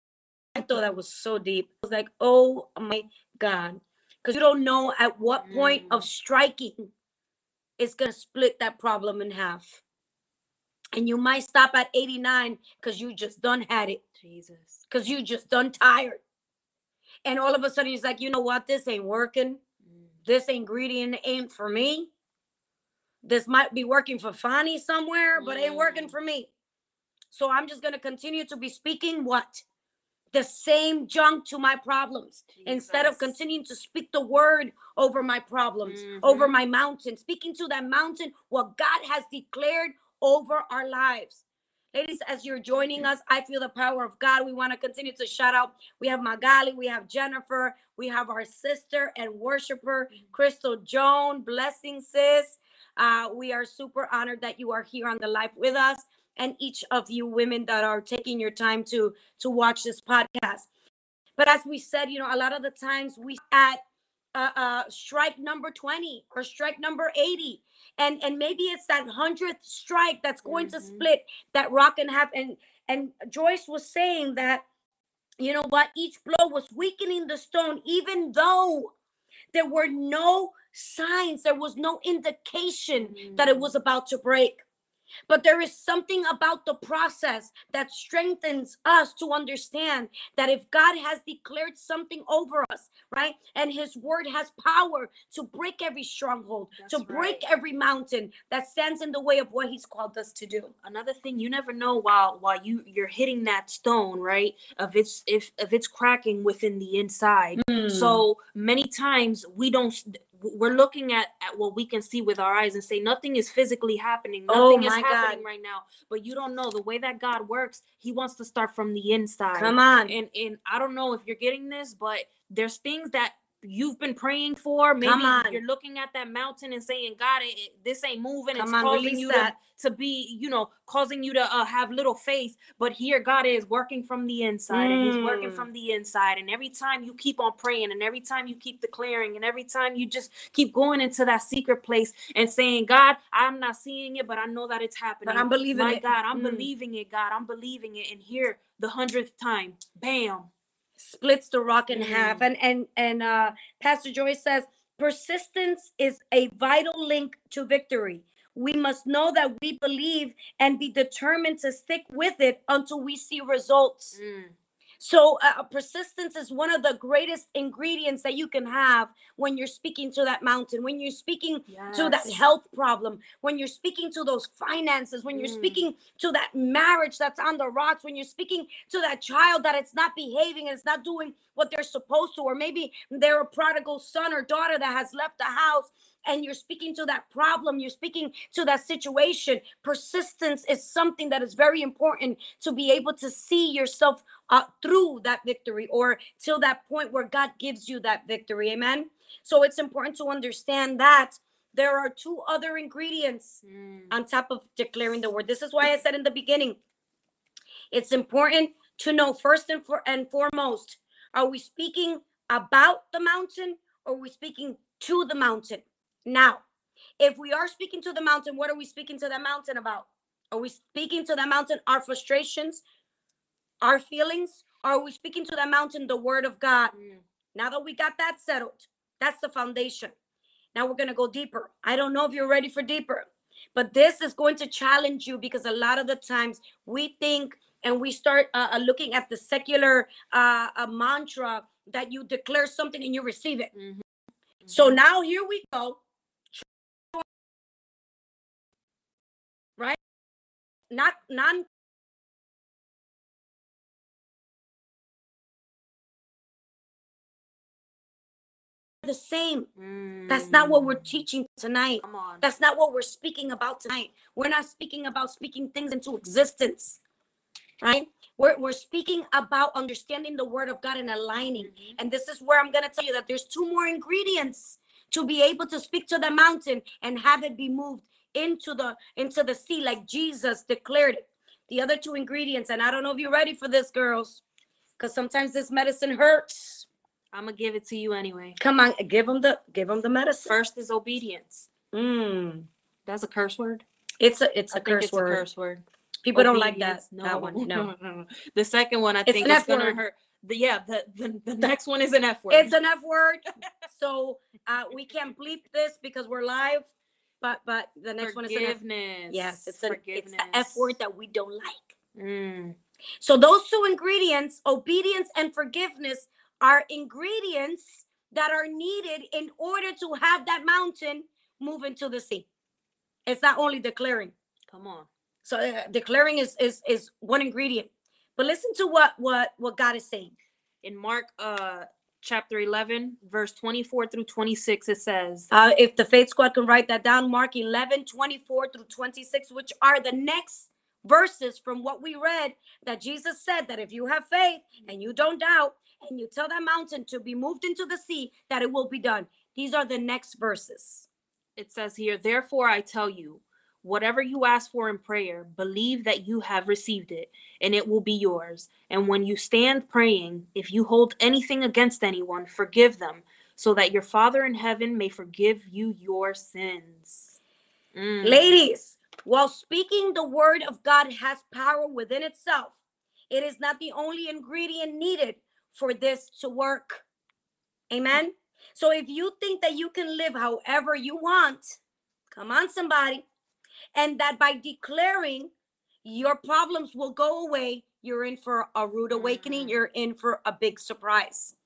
I thought that was so deep. I was like, oh my God. Because you don't know at what point of Mm. striking it's going to split that problem in half. And you might stop at 89 because you just done had it, Jesus. because you just done tired. And all of a sudden, it's like, you know what? This ain't working. Mm. This ingredient ain't for me. This might be working for Fanny somewhere, but ain't working Mm. for me. So I'm just going to continue to be speaking what? The same junk to my problems instead of continuing to speak the word over my problems, over Mhm. my mountain, speaking to that mountain what God has declared over our lives. Ladies, as you're joining us, I feel the power of God. We want to continue to shout out. We have Magali, we have Jennifer, we have our sister and worshiper, Crystal Joan. Blessing, sis. Uh, we are super honored that you are here on the live with us, and each of you women that are taking your time to to watch this podcast. But as we said, you know, a lot of the times we at uh, uh, strike number 20 or strike number 80 and and maybe it's that 100th strike that's going to Mhm. split that rock and half and and joyce was saying that you know what each blow was weakening the stone even though there were no signs there was no indication that it was about to break but there is something about the process that strengthens us to understand that if God has declared something over us, right, and His word has power to break every stronghold, to That's break right. every mountain that stands in the way of what He's called us to do. another thing you never know while while you you're hitting that stone right if it's if if it's cracking within the inside Hmm. so many times we don't we're looking at, at what we can see with our eyes and say nothing is physically happening Oh nothing is happening God. right now but you don't know the way that god works he wants to start from the inside come on, and and i don't know if you're getting this but there's things that you've been praying for. Maybe you're looking at that mountain and saying, God, it, it- this ain't moving. Come it's on, causing you that. to, to be, you know, causing you to uh, have little faith. But here, God is working from the inside and He's working Mm. from the inside. And every time you keep on praying and every time you keep declaring and every time you just keep going into that secret place and saying, God, I'm not seeing it, but I know that it's happening. But I'm believing My it. God, I'm Mm. believing it, God. I'm believing it. And here, the hundredth time, bam. Splits the rock in half Mm. and and and uh pastor joyce says persistence is a vital link to victory we must know that we believe and be determined to stick with it until we see results Mm. So uh, persistence is one of the greatest ingredients that you can have when you're speaking to that mountain when you're speaking to that health problem, when you're speaking to those finances, when you're Mm. speaking to that marriage that's on the rocks, when you're speaking to that child that it's not behaving and it's not doing what they're supposed to, or maybe they're a prodigal son or daughter that has left the house and you're speaking to that problem, you're speaking to that situation. Persistence is something that is very important to be able to see yourself uh, through that victory or till that point where God gives you that victory. Amen. So it's important to understand that there are two other ingredients Mm. on top of declaring the word. This is why I said in the beginning, it's important to know first and, for, and foremost, are we speaking about the mountain or are we speaking to the mountain? Now, if we are speaking to the mountain, what are we speaking to the mountain about? Are we speaking to the mountain our frustrations, our feelings? Are we speaking to the mountain the word of God? Mm. Now that we got that settled, that's the foundation. Now we're going to go deeper. I don't know if you're ready for deeper, but this is going to challenge you because a lot of the times we think and we start uh, uh, looking at the secular uh, uh, mantra that you declare something and you receive it. Mhm. So now here we go. Right? Not non the same. That's not what we're Mm. teaching tonight. Come on. That's not what we're speaking about tonight. We're not speaking about speaking things into existence. Right? We're, we're speaking about understanding the word of God and aligning. Mhm. And this is where I'm going to tell you that there's two more ingredients to be able to speak to the mountain and have it be moved into the into the sea like Jesus declared it. The other two ingredients and I don't know if you're ready for this girls cuz sometimes this medicine hurts. I'm gonna give it to you anyway. Come on, give them the give them the medicine. First is obedience. Mm. That's a curse word. It's a it's I a think curse it's word. a curse word. People don't like that. Obedience. No, That one. No. no. The second one, I It's think, an is F gonna word. hurt. The yeah, the the, the next one is an F word. It's an F word. So uh, we can't bleep this because we're live. But but the next one is an F. forgiveness. Yes, it's an it's the F word that we don't like. Mm. So those two ingredients, obedience and forgiveness, are ingredients that are needed in order to have that mountain move into the sea. It's not only declaring. Come on. So uh, declaring is is is one ingredient. But listen to what what what God is saying. In Mark uh chapter 11 verse 24 through 26 it says Uh, if the faith squad can write that down, Mark 11, 24 through 26, which are the next verses from what we read that Jesus said that if you have faith and you don't doubt and you tell that mountain to be moved into the sea, that it will be done. These are the next verses. it says here therefore i tell you whatever you ask for in prayer believe that you have received it and it will be yours and when you stand praying if you hold anything against anyone forgive them so that your father in heaven may forgive you your sins Mm. Ladies, while speaking the word of God has power within itself, it is not the only ingredient needed for this to work. Amen. So if you think that you can live however you want, come on, somebody, and that by declaring your problems will go away, you're in for a rude awakening, Mm. you're in for a big surprise.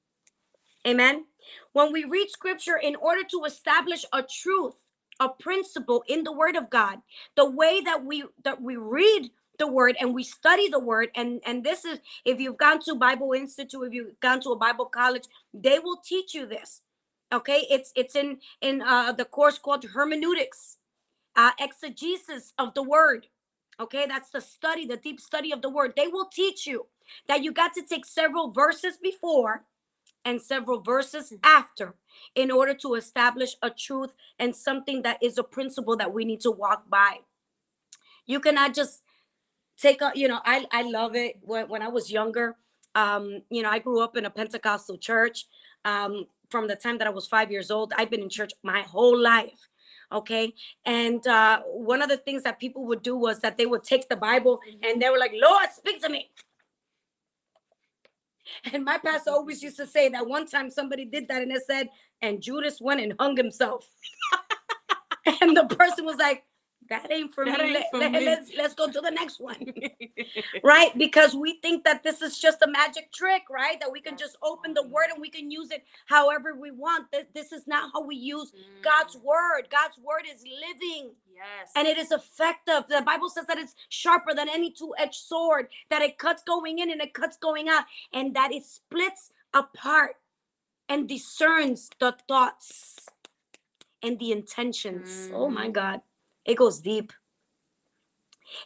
Amen. When we read scripture in order to establish a truth, a principle in the word of God, the way that we that we read the word and we study the word and and this is if you've gone to Bible Institute, if you've gone to a Bible college, they will teach you this. Okay? It's it's in in uh the course called hermeneutics, uh exegesis of the word. Okay? That's the study, the deep study of the word. They will teach you that you got to take several verses before and several verses after in order to establish a truth and something that is a principle that we need to walk by. You cannot just take a, you know, I, I love it. When, when I was younger, um, you know, I grew up in a Pentecostal church. Um, from the time that I was five years old, I've been in church my whole life okay? And uh, one of the things that people would do was that they would take the bible and they were like lord speak to me. And my pastor always used to say that one time somebody did that and it said and judas went and hung himself. And the person was like that ain't for That me. ain't for let, me. us let's go to the next one. right? Because we think that this is just a magic trick, right? That we can just open the word and we can use it however we want. Th- This is not how we use God's word. God's word is living Yes. and it is effective. The Bible says that it's sharper than any two-edged sword, that it cuts going in and it cuts going out, and that it splits apart and discerns the thoughts and the intentions. Oh my Mhm. God. It goes deep.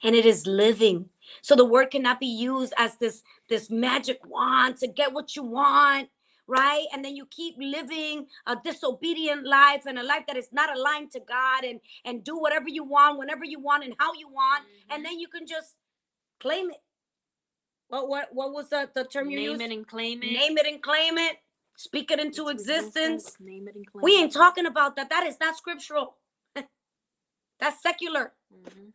And it is living. So the word cannot be used as this this magic wand to get what you want, right? And then you keep living a disobedient life and a life that is not aligned to God and and do whatever you want whenever you want and how you want and mm-hmm. then you can just claim it. What what what was the the term you name used? it and claim it. Name it and claim it. Speak it into existence. Name it and claim We ain't talking about that. That is not scriptural. That's secular. Mhm.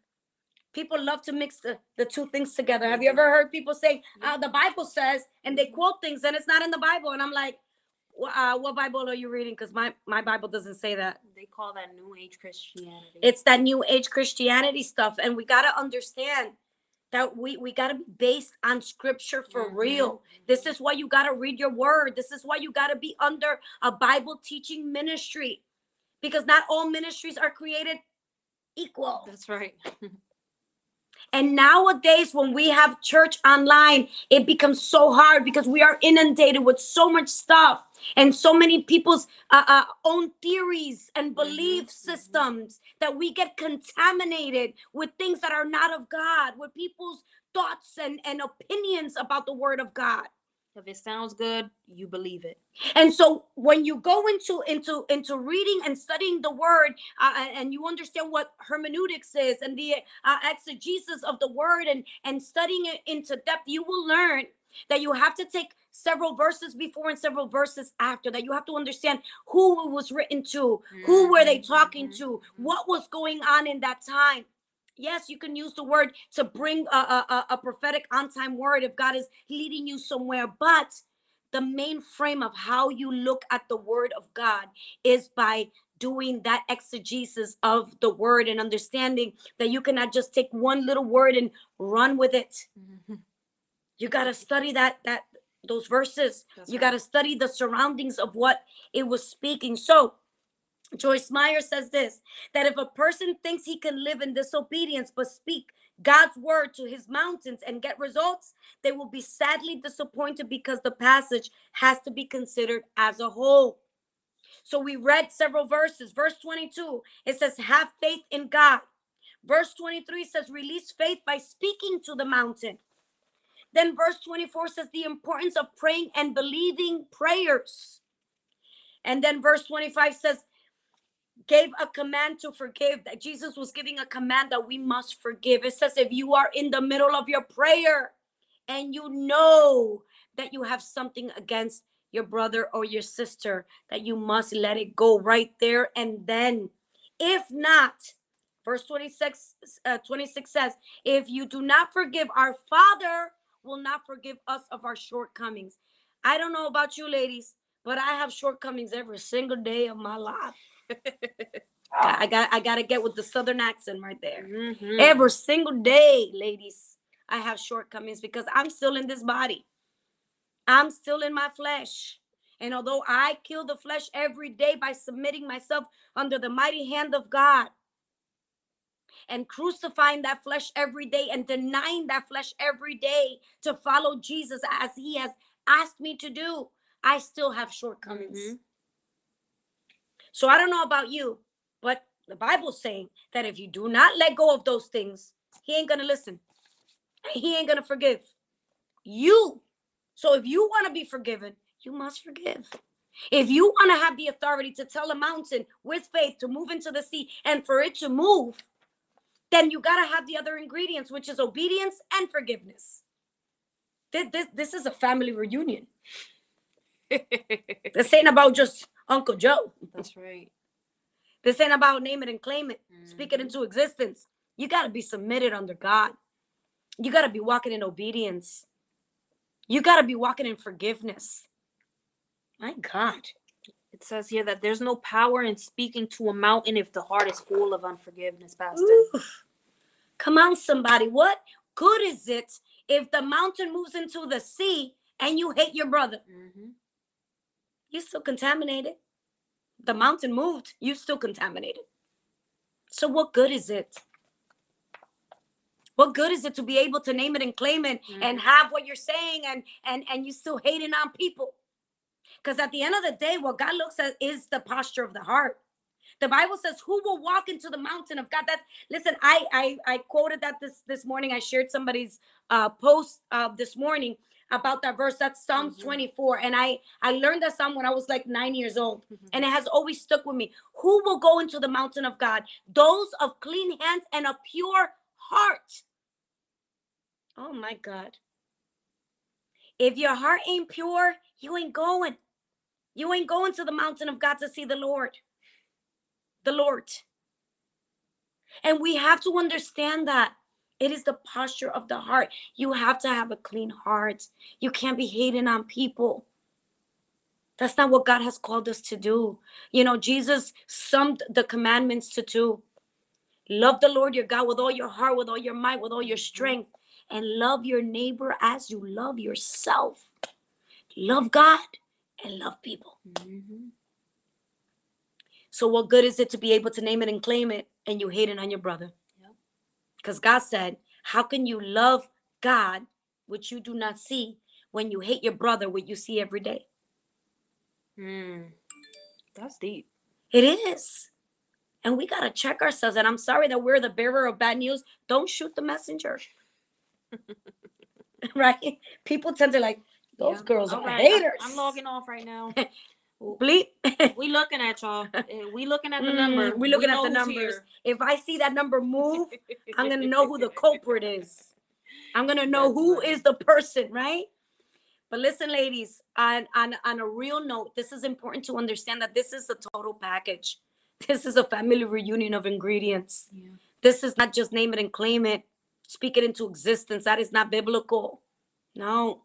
People love to mix the, the two things together. Have you ever heard people say, uh, the Bible says, and they quote things and it's not in the Bible? And I'm like, "Wha- uh, what Bible are you reading? Because my, my Bible doesn't say that. They call that New Age Christianity. It's that new age Christianity stuff. And we got to understand that we, we got to be based on scripture for Mhm. real. This is why you got to read your word. This is why you got to be under a Bible teaching ministry because not all ministries are created equal. That's right. And nowadays, when we have church online, it becomes so hard because we are inundated with so much stuff and so many people's uh, uh, own theories and belief mhm. systems that we get contaminated with things that are not of God, with people's thoughts and, and opinions about the word of God. If it sounds good, you believe it. And so when you go into into into reading and studying the word uh, and- you understand what hermeneutics is and the uh, exegesis of the word and and studying it into depth, you will learn that you have to take several verses before and several verses after that you have to understand who it was written to who were they talking mhm, to mhm. what was going on in that time yes you can use the word to bring a, a, a- prophetic on time word if god is leading you somewhere but the main frame of how you look at the word of god is by doing that exegesis of the word and understanding that you cannot just take one little word and run with it Mhm. you got to study that that those verses That's you right. got to study the surroundings of what it was speaking so joyce meyer says this that if a person thinks he can live in disobedience but speak god's word to his mountains and get results they will be sadly disappointed because the passage has to be considered as a whole. So we read several verses. Verse 22 it says have faith in god. Verse 23 says release faith by speaking to the mountain. Then verse 24 says the importance of praying and believing prayers. And then verse 25 says, gave a command to forgive, that Jesus was giving a command that we must forgive. It says, if you are in the middle of your prayer and you know that you have something against your brother or your sister, that you must let it go right there and then. If not, verse 26, uh, 26 says, if you do not forgive, our Father will not forgive us of our shortcomings. I don't know about you ladies, but I have shortcomings every single day of my life. I got I got to get with the southern accent right there. Mhm. Every single day, ladies, I have shortcomings because I'm still in this body. I'm still in my flesh. And although I kill the flesh every day by submitting myself under the mighty hand of God and crucifying that flesh every day and denying that flesh every day to follow Jesus as he has asked me to do, I still have shortcomings. Mhm. So I don't know about you, but the Bible's saying that if you do not let go of those things, he ain't gonna listen. He ain't gonna forgive you. So if you want to be forgiven, you must forgive. If you want to have the authority to tell a mountain with faith to move into the sea and for it to move, then you got to have the other ingredients, which is obedience and forgiveness. This, this, this is a family reunion. this ain't about just Uncle Joe. That's right. This ain't about name it and claim it, speak it Mhm. into existence. You got to be submitted under God. You got to be walking in obedience. You got to be walking in forgiveness. My God. It says here that there's no power in speaking to a mountain if the heart is full of unforgiveness, Pastor. Oof. Come on, somebody. What good is it if the mountain moves into the sea and you hate your brother? Mhm. You're still contaminated. The mountain moved, you're still contaminated. So what good is it? What good is it to be able to name it and claim it and Mhm. have what you're saying and and and you still hating on people? Because at the end of the day, what God looks at is the posture of the heart. The Bible says, "Who will walk into the mountain of God?" That's listen. I I, I quoted that this this morning. I shared somebody's uh, post uh, this morning about that verse. That's Psalms Mhm. 24, and I I learned that psalm when I was like nine years old, Mhm. and it has always stuck with me. Who will go into the mountain of God? Those of clean hands and a pure heart. Oh my God. If your heart ain't pure, you ain't going. You ain't going to the mountain of God to see the Lord. The Lord. And we have to understand that it is the posture of the heart. You have to have a clean heart. You can't be hating on people. That's not what God has called us to do. You know, Jesus summed the commandments to two love the Lord your God with all your heart, with all your might, with all your strength, and love your neighbor as you love yourself. Love God and love people. Mhm. So, what good is it to be able to name it and claim it and you hate it on your brother? Because God said, How can you love God, which you do not see, when you hate your brother, what you see every day? Mm. That's deep. It is. And we got to check ourselves. And I'm sorry that we're the bearer of bad news. Don't shoot the messenger. right? People tend to like, those Yeah. girls All are right, I'm- haters. I'm, logging off right now. Bleep. we looking at y'all. Eh, We looking at the Mm, number. we looking at the numbers. If I see that number move, I'm gonna know who the culprit is. I'm gonna know That's who funny. is the person, right? But listen, ladies, on, on on a real note, this is important to understand that this is the total package. This is a family reunion of ingredients. Yeah. This is not just name it and claim it, speak it into existence. That is not biblical. No.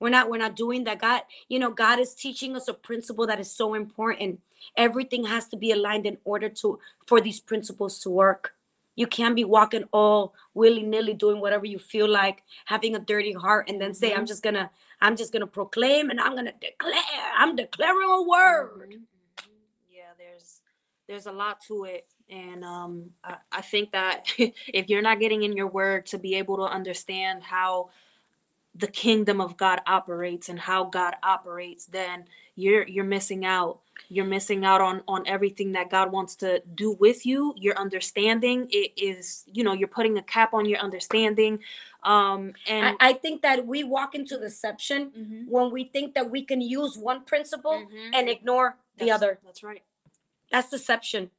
We're not we're not doing that. God, you know, God is teaching us a principle that is so important. Everything has to be aligned in order to for these principles to work. You can't be walking all willy-nilly doing whatever you feel like, having a dirty heart, and then say, I'm Mhm. just gonna, I'm just gonna proclaim and I'm gonna declare. I'm declaring a word. Mhm, mhm. Yeah, there's there's a lot to it. And um I, I think that if you're not getting in your word to be able to understand how the kingdom of God operates and how God operates, then you're you're missing out. You're missing out on on everything that God wants to do with you. Your understanding it is, you know, you're putting a cap on your understanding. Um and I think that we walk into deception Mhm, when we think that we can use one principle mhm. and ignore the That's- other. That's right. That's deception.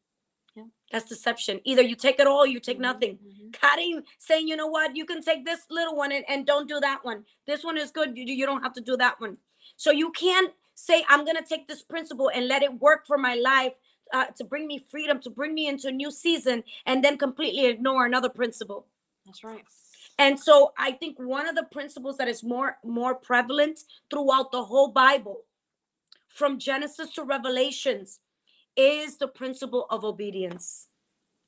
That's deception. Either you take it all, you take Mhm, nothing. mhm. God ain't saying, you know what, you can take this little one and, and don't do that one. This one is good. You, you don't have to do that one. So you can't say, I'm going to take this principle and let it work for my life uh, to bring me freedom, to bring me into a new season, and then completely ignore another principle. That's right. And so I think one of the principles that is more more prevalent throughout the whole Bible, from Genesis to Revelations, is the principle of obedience.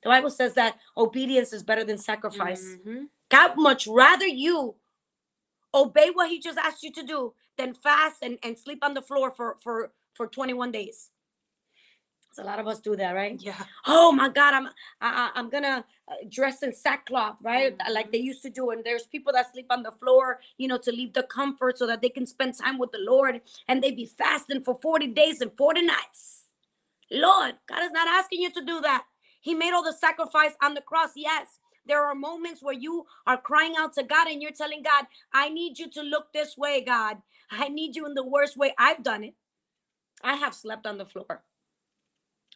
The Bible says that obedience is better than sacrifice. Mhm. God much rather you obey what he just asked you to do than fast and, and sleep on the floor for, for, for 21 days. So a lot of us do that, right? Yeah. oh my god i'm I, i'm gonna uh, dress in sackcloth right like Mhm. they used to do and there's people that sleep on the floor you know to leave the comfort so that they can spend time with the lord and they be fasting for 40 days and 40 nights lord god is not asking you to do that he made all the sacrifice on the cross yes there are moments where you are crying out to God and you're telling God, I need you to look this way, God. I need you in the worst way. I've done it. I have slept on the floor.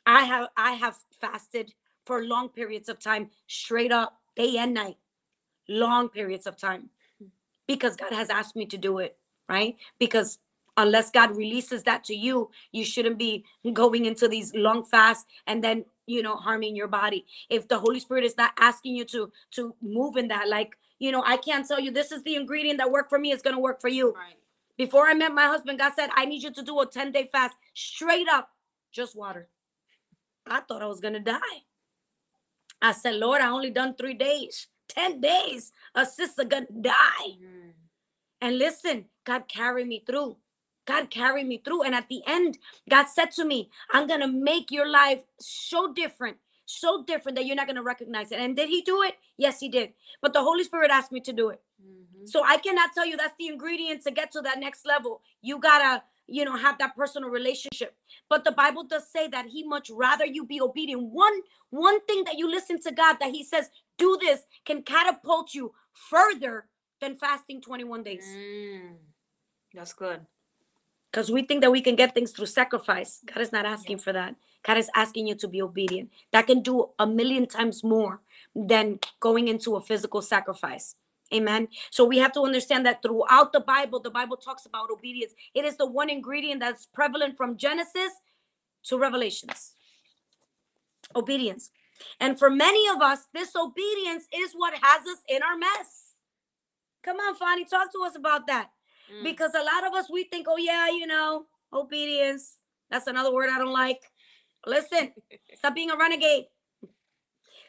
I have I have fasted for long periods of time, straight up, day and night. Long periods of time. Because God has asked me to do it, right? Because unless God releases that to you, you shouldn't be going into these long fasts and then you know harming your body. If the Holy Spirit is not asking you to to move in that, like you know, I can't tell you this is the ingredient that worked for me, it's gonna work for you. Right. Before I met my husband, God said, I need you to do a 10 day fast straight up, just water. I thought I was going to die. I said, Lord, I only done three days, 10 days. A sister going to die. Mm. And listen, God carried me through. God carried me through. And at the end, God said to me, I'm going to make your life so different, so different that you're not going to recognize it. And did he do it? Yes, he did. But the Holy Spirit asked me to do it. Mhm. So I cannot tell you that's the ingredient to get to that next level. You gotta, you know, have that personal relationship. But the Bible does say that He much rather you be obedient. One one thing that you listen to God that He says do this can catapult you further than fasting 21 days. Mm. That's good. Because we think that we can get things through sacrifice. God is not asking for that. God is asking you to be obedient. That can do a million times more than going into a physical sacrifice. Amen. So we have to understand that throughout the Bible, the Bible talks about obedience. It is the one ingredient that's prevalent from Genesis to Revelations. Obedience. And for many of us, this obedience is what has us in our mess. Come on, Fani, talk to us about that. Mm. Because a lot of us, we think, oh, yeah, you know, obedience. That's another word I don't like. Listen, stop being a renegade.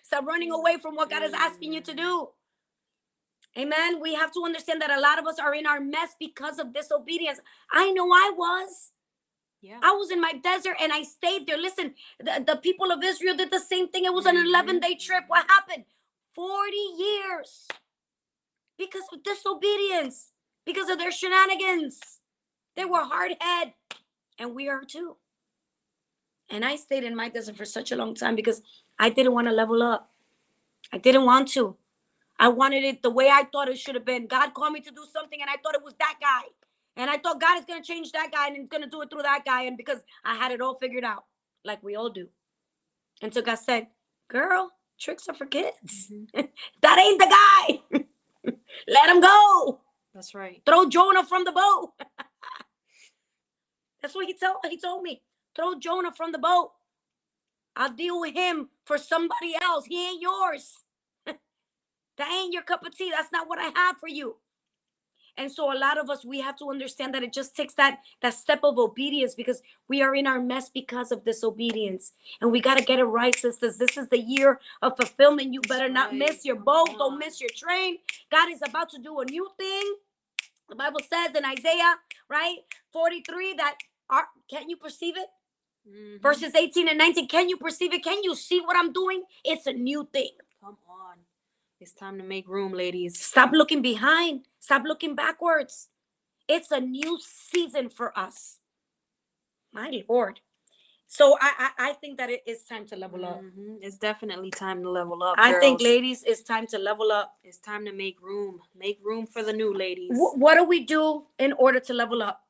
Stop running away from what God is asking you to do. Amen. We have to understand that a lot of us are in our mess because of disobedience. I know I was. yeah. I was in my desert and I stayed there. Listen, the, the people of Israel did the same thing. It was an Mhm. 11 day trip. What happened? 40 years because of disobedience, because of their shenanigans. They were hard head, and we are too. And I stayed in my desert for such a long time because I didn't want to level up. I didn't want to. I wanted it the way I thought it should have been. God called me to do something, and I thought it was that guy. And I thought God is going to change that guy and he's going to do it through that guy. And because I had it all figured out, like we all do. Until God said, Girl, tricks are for kids. Mhm. that ain't the guy. Let him go. That's right. Throw Jonah from the boat. That's what he told he told me. Throw Jonah from the boat. I'll deal with him for somebody else. He ain't yours. that ain't your cup of tea. That's not what I have for you. And so a lot of us we have to understand that it just takes that that step of obedience because we are in our mess because of disobedience. And we got to get it right, sisters. This is the year of fulfillment. You better not miss your boat. Don't miss your train. God is about to do a new thing. The Bible says in Isaiah, right? 43 that are can you perceive it? Mhm. Verses 18 and 19. Can you perceive it? Can you see what I'm doing? It's a new thing. Come on. It's time to make room, ladies. Stop looking behind. Stop looking backwards. It's a new season for us. My Lord. So I I, I think that it is time to level up. Mhm. It's definitely time to level up. I think, ladies, it's time to level up. It's time to make room. Make room for the new ladies. Wh- what do we do in order to level up?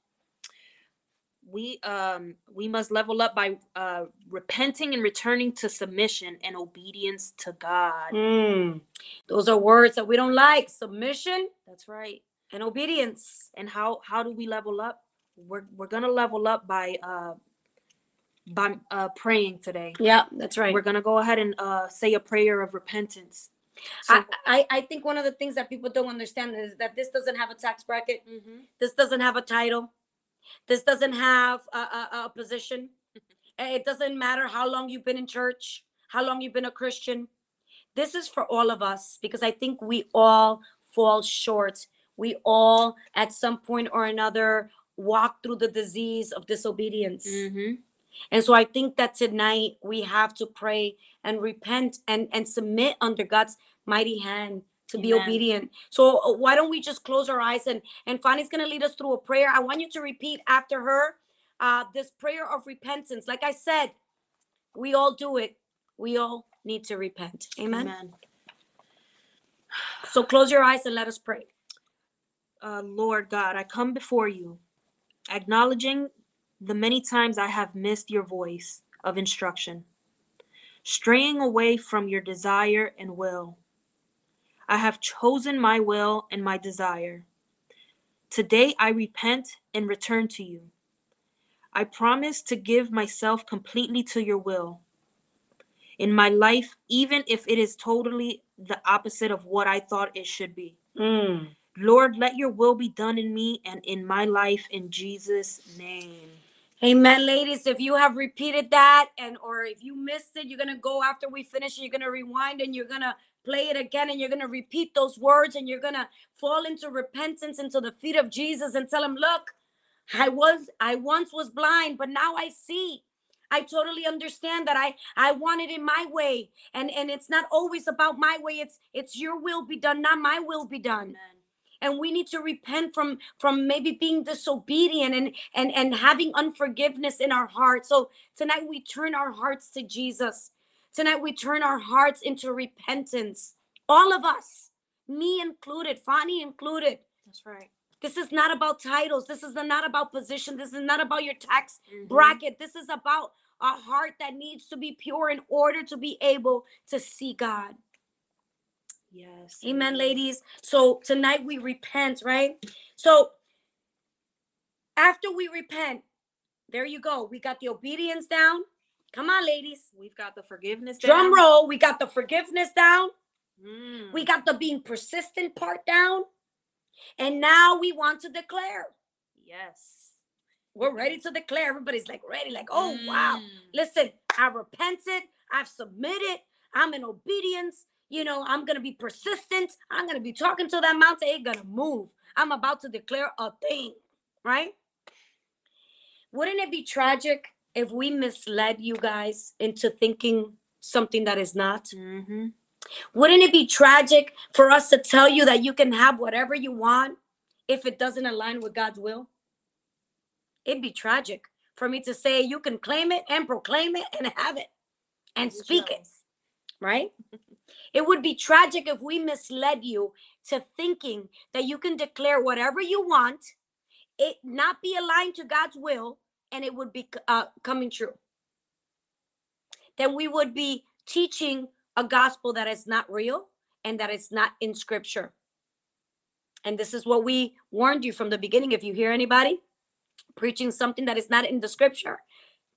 we um we must level up by uh repenting and returning to submission and obedience to God. Hmm. Those are words that we don't like submission That's right. and obedience. And how how do we level up? We're we're gonna level up by uh by uh praying today. Yeah, that's right. We're gonna go ahead and uh say a prayer of repentance. So I, I, I think one of the things that people don't understand is that this doesn't have a tax bracket. Mhm. This doesn't have a title. This doesn't have a, a, a position. It doesn't matter how long you've been in church, how long you've been a Christian. This is for all of us because I think we all fall short. We all, at some point or another, walk through the disease of disobedience. Mhm. And so I think that tonight we have to pray and repent and, and submit under God's mighty hand to be obedient. So uh, why don't we just close our eyes and and Fanny's gonna lead us through a prayer. I want you to repeat after her uh, this prayer of repentance. Like I said, we all do it. We all need to repent. Amen. Amen. So close your eyes and let us pray. uh, Lord God, I come before you, acknowledging the many times I have missed your voice of instruction, straying away from your desire and will. I have chosen my will and my desire. Today I repent and return to you. I promise to give myself completely to your will in my life, even if it is totally the opposite of what I thought it should be. Mm. Lord, let your will be done in me and in my life in Jesus' name. Amen, ladies. If you have repeated that and or if you missed it, you're gonna go after we finish, you're gonna rewind and you're gonna play it again and you're gonna repeat those words and you're gonna fall into repentance into the feet of Jesus and tell him, look, I was I once was blind, but now I see. I totally understand that I I want it in my way and and it's not always about my way it's it's your will be done not my will be done and we need to repent from from maybe being disobedient and and and having unforgiveness in our hearts so tonight we turn our hearts to jesus. Tonight we turn our hearts into repentance. All of us me included fani included. That's right. this is not about titles. This is not about position. This is not about your tax Mm-hmm. bracket. This is about a heart that needs to be pure in order to be able to see god Yes. Amen, ladies. So tonight we repent, right? So after we repent, there you go. We got the obedience down. Come on, ladies. We've got the forgiveness. Drum down. roll. We got the forgiveness down. Mm. We got the being persistent part down. And now we want to declare. yes. We're ready to declare. Everybody's like ready, like, oh, wow. Mm. Listen, I repented. I've submitted. I'm in obedience. You know, I'm going to be persistent. I'm going to be talking to that mountain. It's going to move. I'm about to declare a thing, right? Wouldn't it be tragic if we misled you guys into thinking something that is not? Mhm. Wouldn't it be tragic for us to tell you that you can have whatever you want if it doesn't align with God's will? It'd be tragic for me to say you can claim it and proclaim it and have it and speak it, right? It would be tragic if we misled you to thinking that you can declare whatever you want, it not be aligned to God's will, and it would be uh, coming true. Then we would be teaching a gospel that is not real and that is not in scripture. And this is what we warned you from the beginning. If you hear anybody preaching something that is not in the scripture,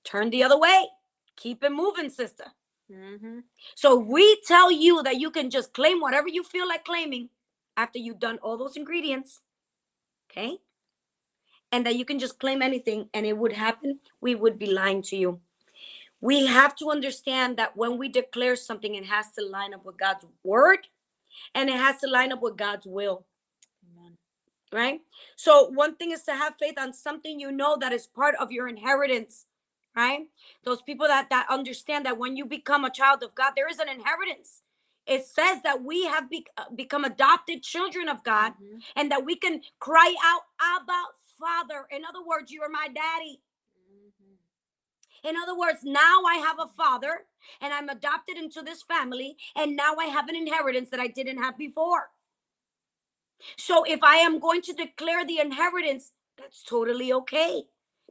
turn the other way. Keep it moving, sister. Mhm. So we tell you that you can just claim whatever you feel like claiming after you've done all those ingredients, okay? And that you can just claim anything and it would happen, we would be lying to you. We have to understand that when we declare something, it has to line up with God's word and it has to line up with God's will Amen. right? So one thing is to have faith on something you know that is part of your inheritance, right? Those people that that understand that when you become a child of God, there is an inheritance. It says that we have be, uh, become adopted children of God, Mhm. and that we can cry out, "Abba, Father." In other words, you are my daddy. Mhm. In other words, now I have a father, and I'm adopted into this family, and now I have an inheritance that I didn't have before. So if I am going to declare the inheritance, that's totally okay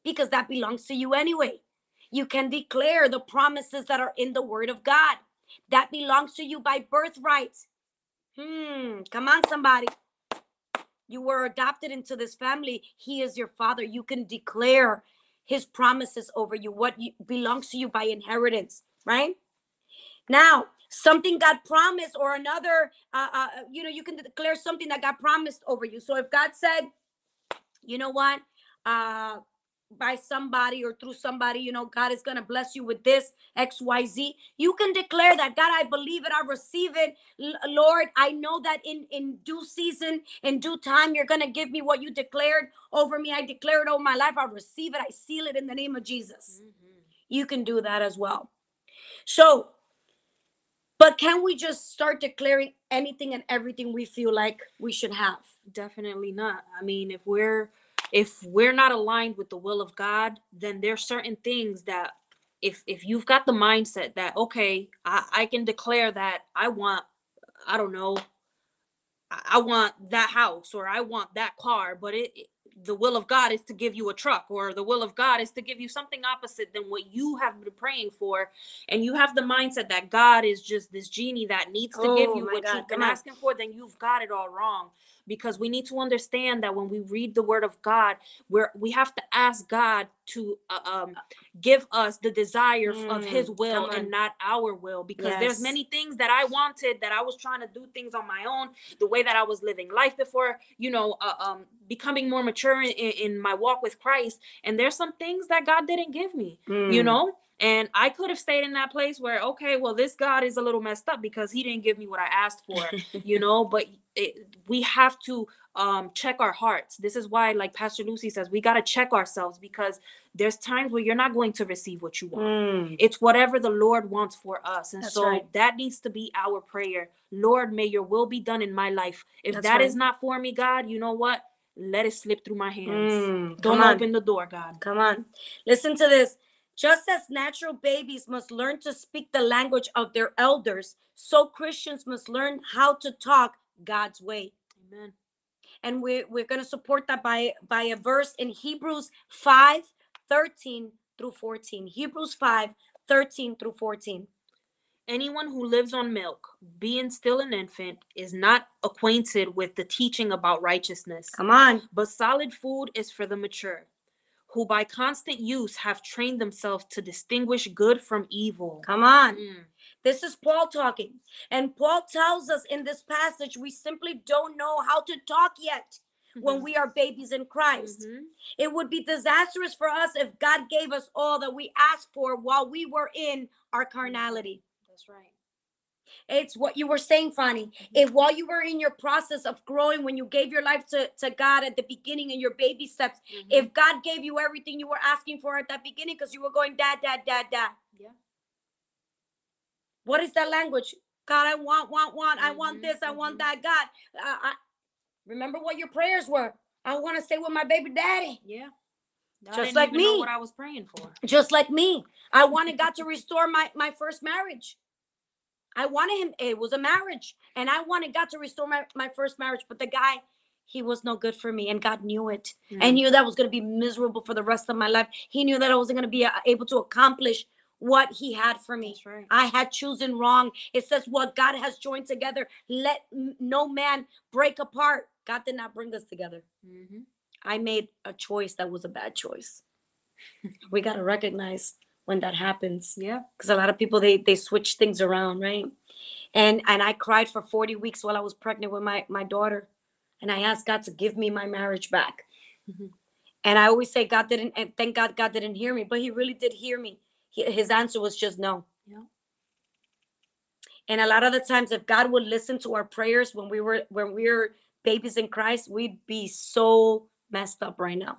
because that belongs to you anyway. You can declare the promises that are in the word of God. That belongs to you by birthright. Hmm, come on, somebody. You were adopted into this family. He is your father. You can declare his promises over you, what you, belongs to you by inheritance, right? Now, something God promised, or another, uh, uh, you know, you can declare something that God promised over you. So if God said, you know what, uh, by somebody or through somebody, you know, God is going to bless you with this X, Y, Z. You can declare that, God, I believe it, I receive it, L- Lord. I know that in in due season, in due time, you're going to give me what you declared over me. I declare it over my life. I receive it. I seal it in the name of Jesus Mhm. you can do that as well. So, but can we just start declaring anything and everything we feel like we should have? Definitely not. I mean, if we're if we're not aligned with the will of God, then there's certain things that if if you've got the mindset that okay, I, I can declare that I want, I don't know, I I want that house or I want that car, but it, it- the will of God is to give you a truck or the will of God is to give you something opposite than what you have been praying for. And you have the mindset that God is just this genie that needs to give Oh you what God, you've been asking for, then you've got it all wrong. Because we need to understand that when we read the word of God, we're we have to ask God to uh, um give us the desire f- of his Mm, will and not our will because there's many things that I wanted that I was trying to do things on my own the way that I was living life before you know uh, um becoming more mature in, in my walk with Christ and there's some things that God didn't give me you Mm. know and I could have stayed in that place where okay well this God is a little messed up because he didn't give me what I asked for you know but it, we have to um check our hearts this is why like pastor Luz says we got to check ourselves because there's times where you're not going to receive what you want Mm. it's whatever the lord wants for us and That's so right. that needs to be our prayer lord may your will be done in my life if That's that is right. not for me god you know what let it slip through my hands Mm. don't on. open the door god Come on. Listen to this. Just as natural babies must learn to speak the language of their elders, so Christians must learn how to talk God's way. amen And we're, we're going to support that by, by a verse in Hebrews 5 13 through 14. Hebrews 5 13 through 14. Anyone who lives on milk, being still an infant, is not acquainted with the teaching about righteousness. Come on. But solid food is for the mature, who by constant use have trained themselves to distinguish good from evil. Come on. Mm, This is Paul talking. And Paul tells us in this passage we simply don't know how to talk yet when mhm, we are babies in Christ. mhm. It would be disastrous for us if God gave us all that we asked for while we were in our carnality. That's right. It's what you were saying, Fanny. If while you were in your process of growing, when you gave your life to, to God at the beginning in your baby steps, Mhm. if God gave you everything you were asking for at that beginning because you were going dad, dad, dad, dad. Yeah. What is that language? God, I want, want, want. I want Mhm, this. I want mhm. that. God, uh, I, remember what your prayers were. I want to stay with my baby daddy. Yeah. I Just like me. what I was praying for. just like me. I wanted God to restore my my first marriage. I wanted him. It was a marriage, and I wanted God to restore my my first marriage. But the guy, he was no good for me, and God knew it, Mm. and knew that I was going to be miserable for the rest of my life. He knew that I wasn't going to be uh, able to accomplish what He had for me. That's right. I had chosen wrong. It says what God has joined together, let no man break apart. God did not bring us together. Mhm. I made a choice that was a bad choice. we got to recognize when that happens Yeah. because a lot of people they they switch things around, right? And and I cried for 40 weeks while I was pregnant with my my daughter, and I asked God to give me my marriage back. Mhm. And I always say God didn't, and thank God God didn't hear me, but He really did hear me. He, his answer was just no. Yeah. And a lot of the times, if God would listen to our prayers when we were when we were babies in Christ, we'd be so messed up right now.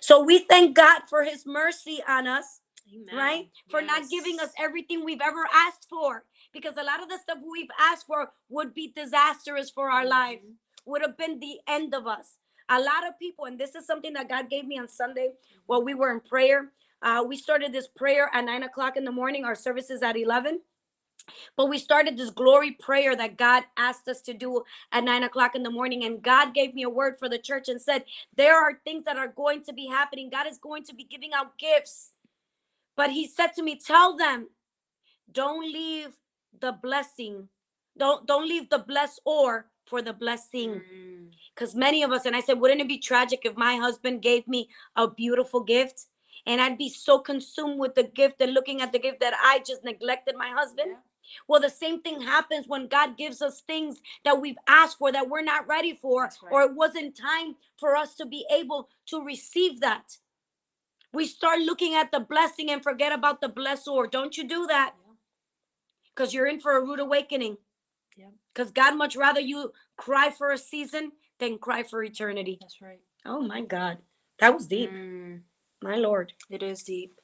So we thank God for His mercy on us Amen. right? For not giving us everything we've ever asked for. Because a lot of the stuff we've asked for would be disastrous for our life, Mhm. would have been the end of us. A lot of people, and this is something that God gave me on Sunday while we were in prayer. Uh, we started this prayer at nine o'clock in the morning. Our service is at 11. But we started this glory prayer that God asked us to do at nine o'clock in the morning. And God gave me a word for the church and said, There are things that are going to be happening. God is going to be giving out gifts. But He said to me, Tell them, don't leave the blessing. Don't don't leave the bless or for the blessing Mm. because many of us and i said wouldn't it be tragic if my husband gave me a beautiful gift and i'd be so consumed with the gift and looking at the gift that i just neglected my husband Yeah. Well the same thing happens when god gives us things that we've asked for that we're not ready for right. or it wasn't time for us to be able to receive that we start looking at the blessing and forget about the blessor don't you do that Yeah. because you're in for a rude awakening Yeah. because god much rather you cry for a season than cry for eternity That's right. Oh my God, that was deep, Mm. my Lord. It is deep.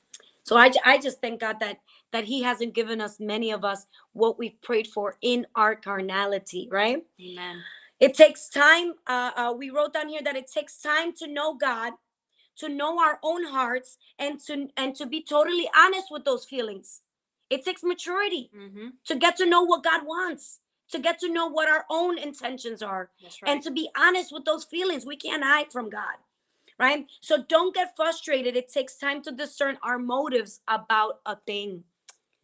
So I, I just thank God that that He hasn't given us many of us what we've prayed for in our carnality, right? Amen. It takes time. Uh, uh, we wrote down here that it takes time to know God, to know our own hearts, and to and to be totally honest with those feelings. It takes maturity Mm-hmm. to get to know what God wants, to get to know what our own intentions are right. and to be honest with those feelings. We can't hide from God, right? So don't get frustrated. It takes time to discern our motives about a thing.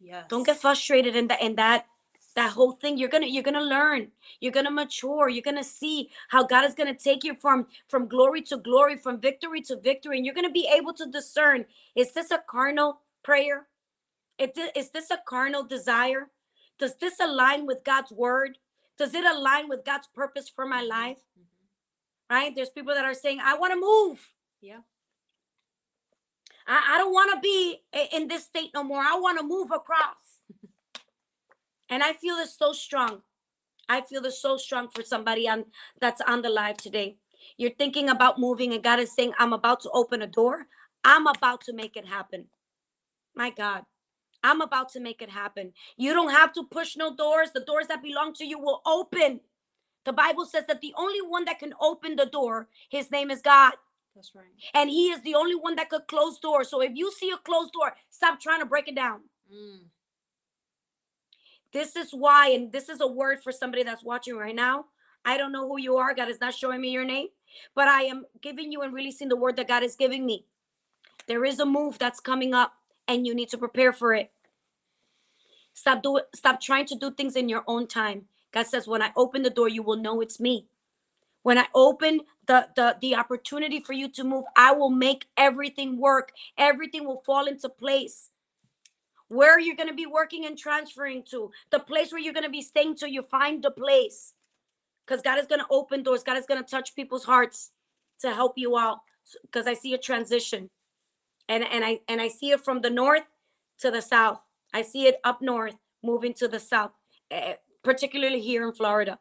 Yes. Don't get frustrated in that in that that whole thing. You're gonna you're gonna learn. You're gonna mature. You're gonna see how God is gonna take you from from glory to glory, from victory to victory, and you're gonna be able to discern: is this a carnal prayer? Is this a carnal desire? Does this align with God's word? Does it align with God's purpose for my Mhm, life? mhm. Right? There's people that are saying, I want to move. Yeah. I, I don't want to be in this state no more. I want to move across. and I feel this so strong. I feel this so strong for somebody on that's on the live today. You're thinking about moving, and God is saying, I'm about to open a door. I'm about to make it happen. My God. I'm about to make it happen. You don't have to push no doors. The doors that belong to you will open. The Bible says that the only one that can open the door, his name is God. That's right. And he is the only one that could close doors. So if you see a closed door, stop trying to break it down. Mm. This is why, and this is a word for somebody that's watching right now. I don't know who you are. God is not showing me your name, but I am giving you and releasing the word that God is giving me. There is a move that's coming up, and you need to prepare for it. Stop doing. stop trying to do things in your own time. God says, when I open the door, you will know it's me. When I open the, the the opportunity for you to move, I will make everything work. Everything will fall into place. Where you're going to be working and transferring to, the place where you're going to be staying till you find the place. Because God is going to open doors. God is going to touch people's hearts to help you out. Because I see a transition. And and I and I see it from the north to the south. I see it up north moving to the south, eh, particularly here in Florida.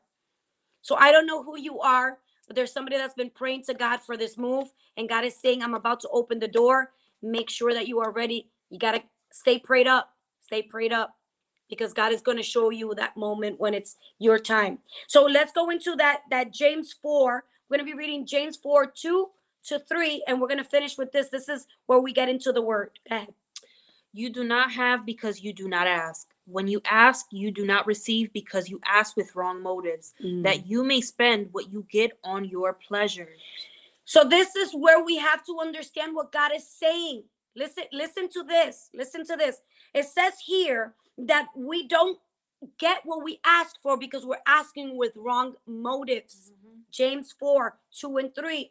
So I don't know who you are, but there's somebody that's been praying to God for this move, and God is saying, I'm about to open the door. Make sure that you are ready. You got to stay prayed up. Stay prayed up because God is going to show you that moment when it's your time. So let's go into that that James 4. We're going to be reading James 4 2 to 3 and we're going to finish with this. This is where we get into the word. Go ahead. You do not have because you do not ask. When you ask, you do not receive because you ask with wrong motives, that mm. you may spend what you get on your pleasure. So this is where we have to understand what God is saying. Listen, listen to this. Listen to this. It says here that we don't get what we ask for because we're asking with wrong motives. Mm-hmm. James 4, 2 and 3.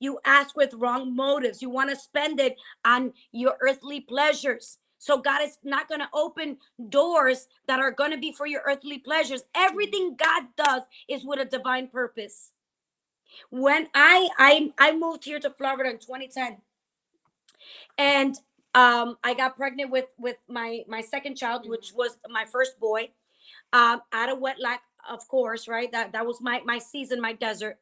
You ask with wrong motives. You want to spend it on your earthly pleasures. So God is not going to open doors that are going to be for your earthly pleasures. Everything God does is with a divine purpose. When I I I moved here to Florida in 2010 and um I got pregnant with with my my second child which was my first boy um out of wedlock of course right that that was my my season my desert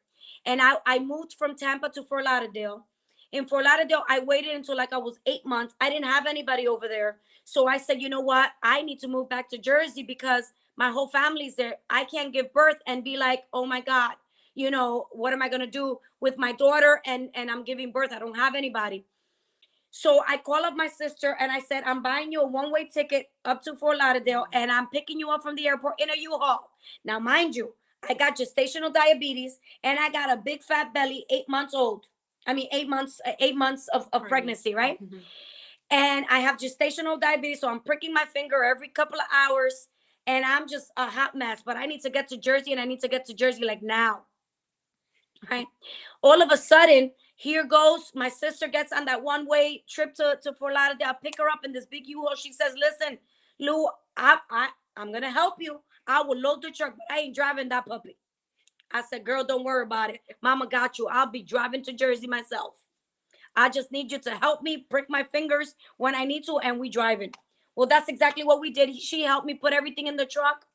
and I I moved from Tampa to Fort Lauderdale. In Fort Lauderdale I waited until like I was 8 months. I didn't have anybody over there. So I said you know what? I need to move back to Jersey because my whole family's there. I can't give birth and be like oh my god you know what am I going to do with my daughter and and I'm giving birth? I don't have anybody. So I call up my sister and I said, I'm buying you a one way ticket up to Fort Lauderdale mm. and I'm picking you up from the airport in a U Haul. Now, mind you, I got gestational diabetes and I got a big fat belly, eight months old. I mean, eight months, uh, eight months of, of pregnancy, right? Mhm. And I have gestational diabetes. So I'm pricking my finger every couple of hours and I'm just a hot mess. But I need to get to Jersey and I need to get to Jersey like now. Right. All of a sudden, here goes my sister gets on that one way trip to, to Fort Lauderdale. I pick her up in this big U-Haul. She says, Listen, Lou, I, I, I'm going to help you. I will load the truck, but I ain't driving that puppy. I said, Girl, don't worry about it. Mama got you. I'll be driving to Jersey myself. I just need you to help me prick my fingers when I need to, and we driving. Well, that's exactly what we did. She helped me put everything in the truck.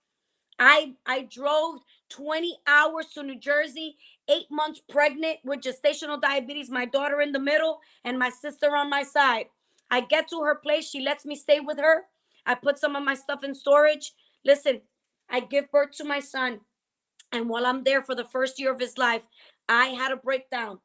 I I drove 20 hours to New Jersey, eight months pregnant with gestational diabetes, my daughter in the middle, and my sister on my side. I get to her place. She lets me stay with her. I put some of my stuff in storage. Listen, I give birth to my son. And while I'm there for the first year of his life, I had a breakdown.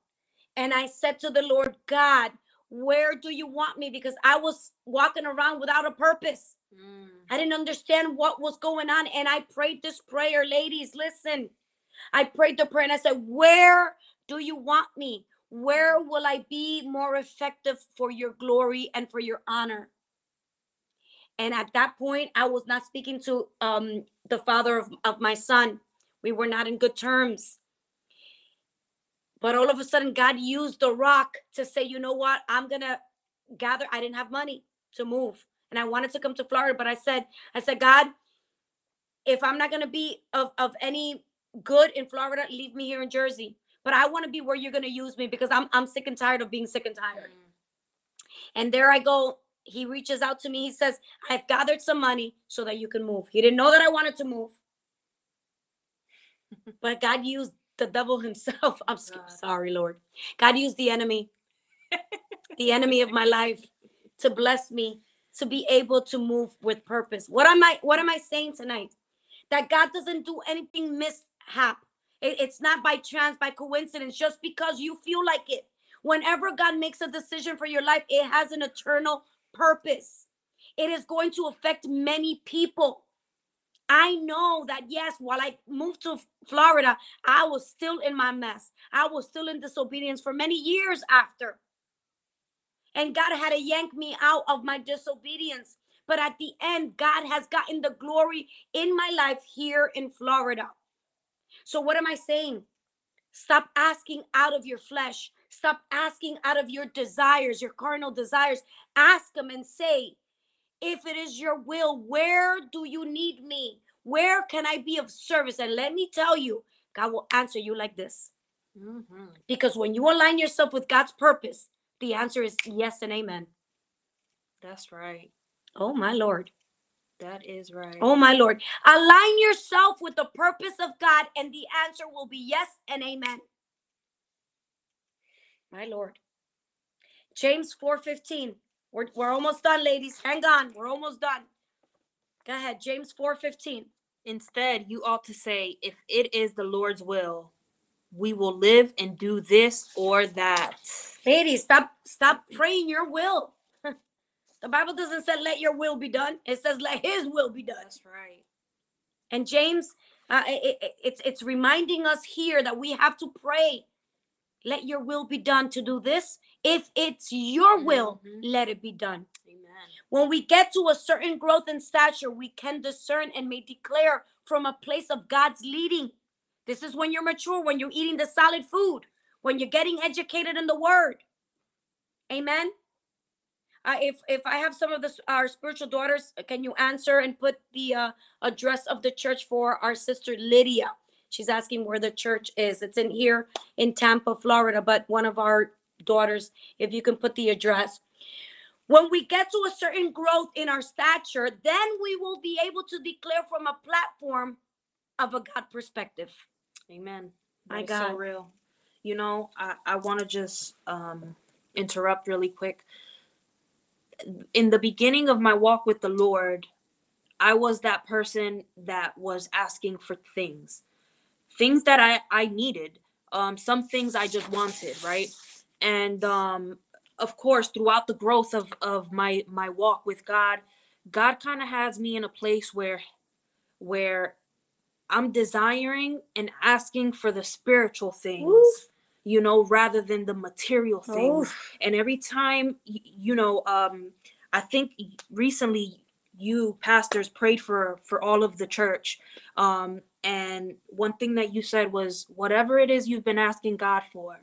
And I said to the Lord, God, where do you want me? Because I was walking around without a purpose. Mm. I didn't understand what was going on. And I prayed this prayer, ladies, listen. I prayed the prayer and I said, Where do you want me? Where will I be more effective for your glory and for your honor? And at that point, I was not speaking to um, the father of, of my son. We were not in good terms. But all of a sudden, God used the rock to say, you know what? I'm going to gather. I didn't have money to move. And I wanted to come to Florida, but I said, I said, God, if I'm not going to be of, of any good in Florida, leave me here in Jersey. But I want to be where you're going to use me because I'm, I'm sick and tired of being sick and tired. Mm. And there I go. He reaches out to me. He says, I've gathered some money so that you can move. He didn't know that I wanted to move. but God used the devil himself. I'm so sorry, Lord. God used the enemy, the enemy of my life, to bless me to be able to move with purpose. What am I what am I saying tonight? That God doesn't do anything mishap. It- it's not by chance, by coincidence, just because you feel like it. Whenever God makes a decision for your life, it has an eternal purpose. It is going to affect many people. I know that yes, while I moved to Florida, I was still in my mess. I was still in disobedience for many years after. And God had to yank me out of my disobedience. But at the end, God has gotten the glory in my life here in Florida. So, what am I saying? Stop asking out of your flesh. Stop asking out of your desires, your carnal desires. Ask Him and say, if it is your will, where do you need me? Where can I be of service? And let me tell you, God will answer you like this. Mhm. Because when you align yourself with God's purpose, the answer is yes and amen. That's right. Oh, my Lord. That is right. Oh, my Lord. Align yourself with the purpose of God, and the answer will be yes and amen. My Lord. James 4:15. We're, we're almost done, ladies. Hang on. We're almost done. Go ahead. James 4:15. Instead, you ought to say, if it is the Lord's will, we will live and do this or that. Ladies, stop stop praying your will. the Bible doesn't say let your will be done. It says let his will be done. That's right. And James, uh, it- it- it's it's reminding us here that we have to pray. Let your will be done to do this. If it's your will, Mhm. let it be done. Amen. When we get to a certain growth and stature, we can discern and may declare from a place of God's leading. This is when you're mature, when you're eating the solid food, when you're getting educated in the word. Amen. Uh, if if I have some of this, our spiritual daughters, can you answer and put the uh, address of the church for our sister Lydia? She's asking where the church is. It's in here in Tampa, Florida. But one of our daughters, if you can put the address. When we get to a certain growth in our stature, then we will be able to declare from a platform of a God perspective. Amen. My That is so real. You know, I, I want to just um, interrupt really quick. In the beginning of my walk with the Lord, I was that person that was asking for things, things that I, I needed, um, some things I just wanted, right? And um, of course, throughout the growth of, of my, my walk with God, God kind of has me in a place where where I'm desiring and asking for the spiritual things, you know, rather than the material things. And every time, you know, um, I think recently you pastors prayed for for all of the church, um, and one thing that you said was, whatever it is you've been asking God for,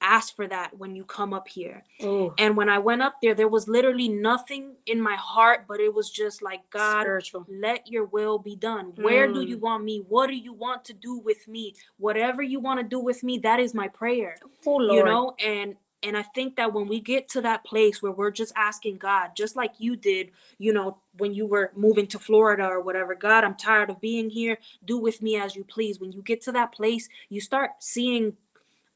ask for that when you come up here. Ooh, And when I went up there, there was literally nothing in my heart, but it was just like God spiritual. let your will be done. Where do Mm. you want me? What do you want to do with me? Whatever you want to do with me, that is my prayer. Oh, Lord. You know, and and I think that when we get to that place where we're just asking God, just like you did, you know, when you were moving to Florida or whatever, God, I'm tired of being here. Do with me as you please. When you get to that place, you start seeing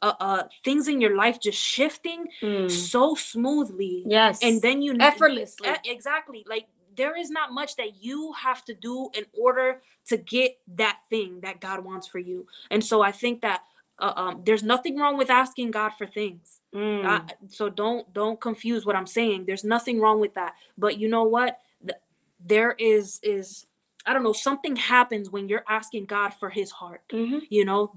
uh, uh things in your life just shifting Mm. so smoothly Yes. and then you effortlessly. Exactly like there is not much that you have to do in order to get that thing that god wants for you and so i think that uh, um, there's nothing wrong with asking god for things Mm. I- so don't don't confuse what i'm saying there's nothing wrong with that but you know what there is is I don't know, something happens when you're asking God for his heart. Mhm. You know,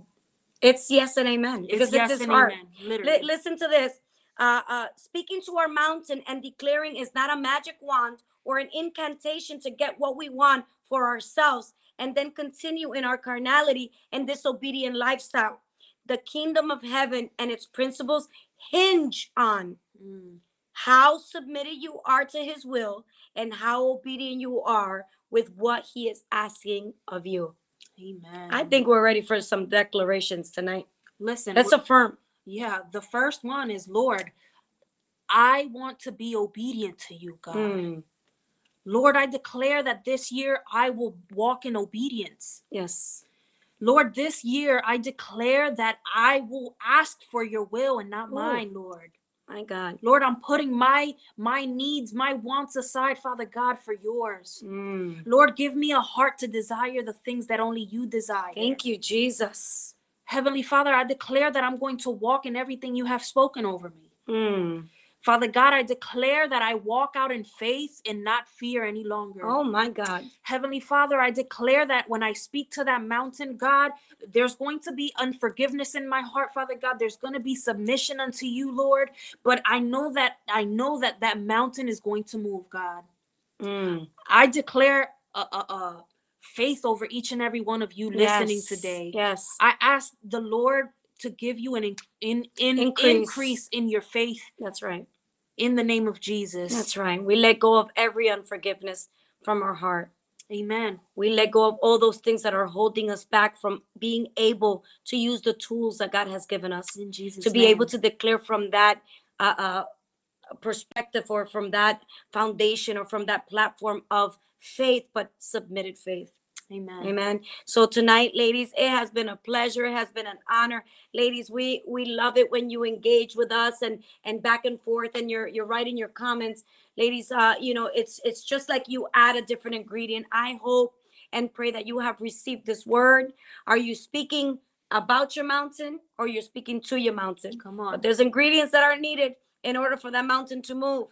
It's yes and amen because it's, yes his heart. amen, literally. Li- listen to this. Uh, uh, speaking to our mountain and declaring is not a magic wand or an incantation to get what we want for ourselves and then continue in our carnality and disobedient lifestyle. The kingdom of heaven and its principles hinge on Mm, how submitted you are to his will and how obedient you are with what he is asking of you. amen. I think we're ready for some declarations tonight. listen, Let's affirm. yeah, the first one is Lord, I want to be obedient to you, God. Mm, Lord, I declare that this year I will walk in obedience. yes. Lord, this year I declare that I will ask for your will and not Ooh. mine, Lord. My God. Lord, I'm putting my my needs, my wants aside, Father God, for yours. Mm. Lord, give me a heart to desire the things that only you desire. Thank you, Jesus. Heavenly Father, I declare that I'm going to walk in everything you have spoken over me. Mm. Father God, I declare that I walk out in faith and not fear any longer. Oh my God. Heavenly Father, I declare that when I speak to that mountain, God, there's going to be unforgiveness in my heart, Father God. There's going to be submission unto you, Lord. But I know that I know that that mountain is going to move, God. Mm. I declare a, a, a faith over each and every one of you listening Yes, today. Yes. I ask the Lord to give you an in, in, in Increase. increase in your faith That's right. in the name of Jesus. That's right. We let go of every unforgiveness from our heart. Amen. We let go of all those things that are holding us back from being able to use the tools that God has given us In Jesus' to be able to declare from that uh, uh, perspective or from that foundation or from that platform of faith, but submitted faith. Amen. Amen. So tonight, ladies, it has been a pleasure. It has been an honor. Ladies, we we love it when you engage with us and and back and forth and you're you're writing your comments. Ladies, uh, you know, it's it's just like you add a different ingredient. I hope and pray that you have received this word. Are you speaking about your mountain or you're speaking to your mountain? Come But on. there's ingredients that are needed in order for that mountain to move.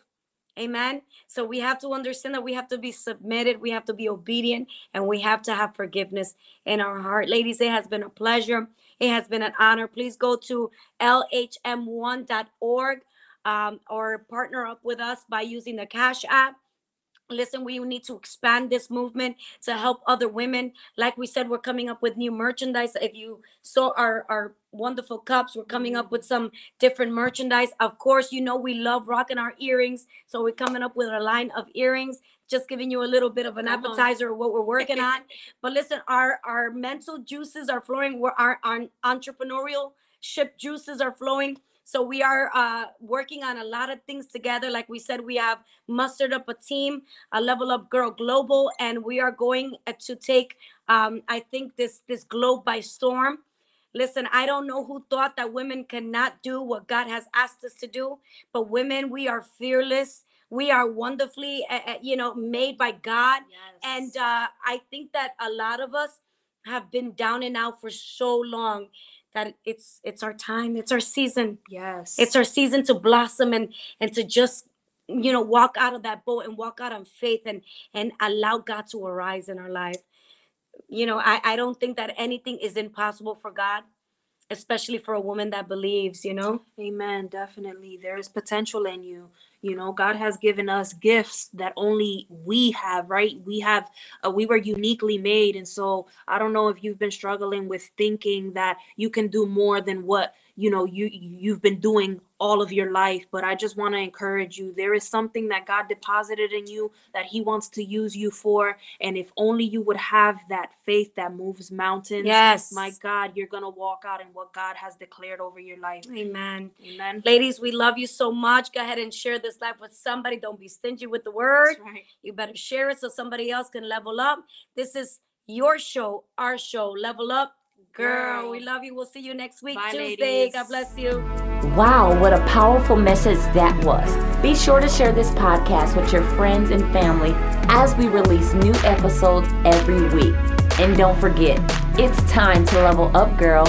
Amen. So we have to understand that we have to be submitted, we have to be obedient, and we have to have forgiveness in our heart. Ladies, it has been a pleasure. It has been an honor. Please go to lhm1.org um, or partner up with us by using the Cash App. Listen, we need to expand this movement to help other women. Like we said, we're coming up with new merchandise. If you saw our, our wonderful cups, we're coming up with some different merchandise. Of course, you know we love rocking our earrings. So we're coming up with a line of earrings, just giving you a little bit of an on. appetizer of what we're working on. But listen, our, our mental juices are flowing. We're, our, our entrepreneurial ship juices are flowing. So we are uh, working on a lot of things together. Like we said, we have mustered up a team, a Level Up Girl Global, and we are going uh, to take, um, I think, this this globe by storm. Listen, I don't know who thought that women cannot do what God has asked us to do, but women, we are fearless. We are wonderfully, uh, uh, you know, made by God. And uh, I think that a lot of us have been down and out for so long that it's it's our time, it's our season. yes. It's our season to blossom and and to just you know walk out of that boat and walk out on faith and and allow God to arise in our life. You know, I I don't think that anything is impossible for God, especially for a woman that believes, you know. Amen. Definitely. There is potential in you. You know, God has given us gifts that only we have, right? We have, uh, we were uniquely made. And so I don't know if you've been struggling with thinking that you can do more than what, you know, you, you've been doing all of your life. But I just want to encourage you. There is something that God deposited in you that He wants to use you for. And if only you would have that faith that moves mountains, Yes. my God, you're going to walk out in what God has declared over your life. Amen. Amen. Ladies, we love you so much. Go ahead and share this life with somebody. Don't be stingy with the word. Right. You better share it so somebody else can level up. This is your show, our show. Level up. Girl, Girl. we love you. We'll see you next week, Bye, Tuesday. ladies. God bless you. Wow, what a powerful message that was. Be sure to share this podcast with your friends and family as we release new episodes every week. And don't forget, it's time to level up, girl.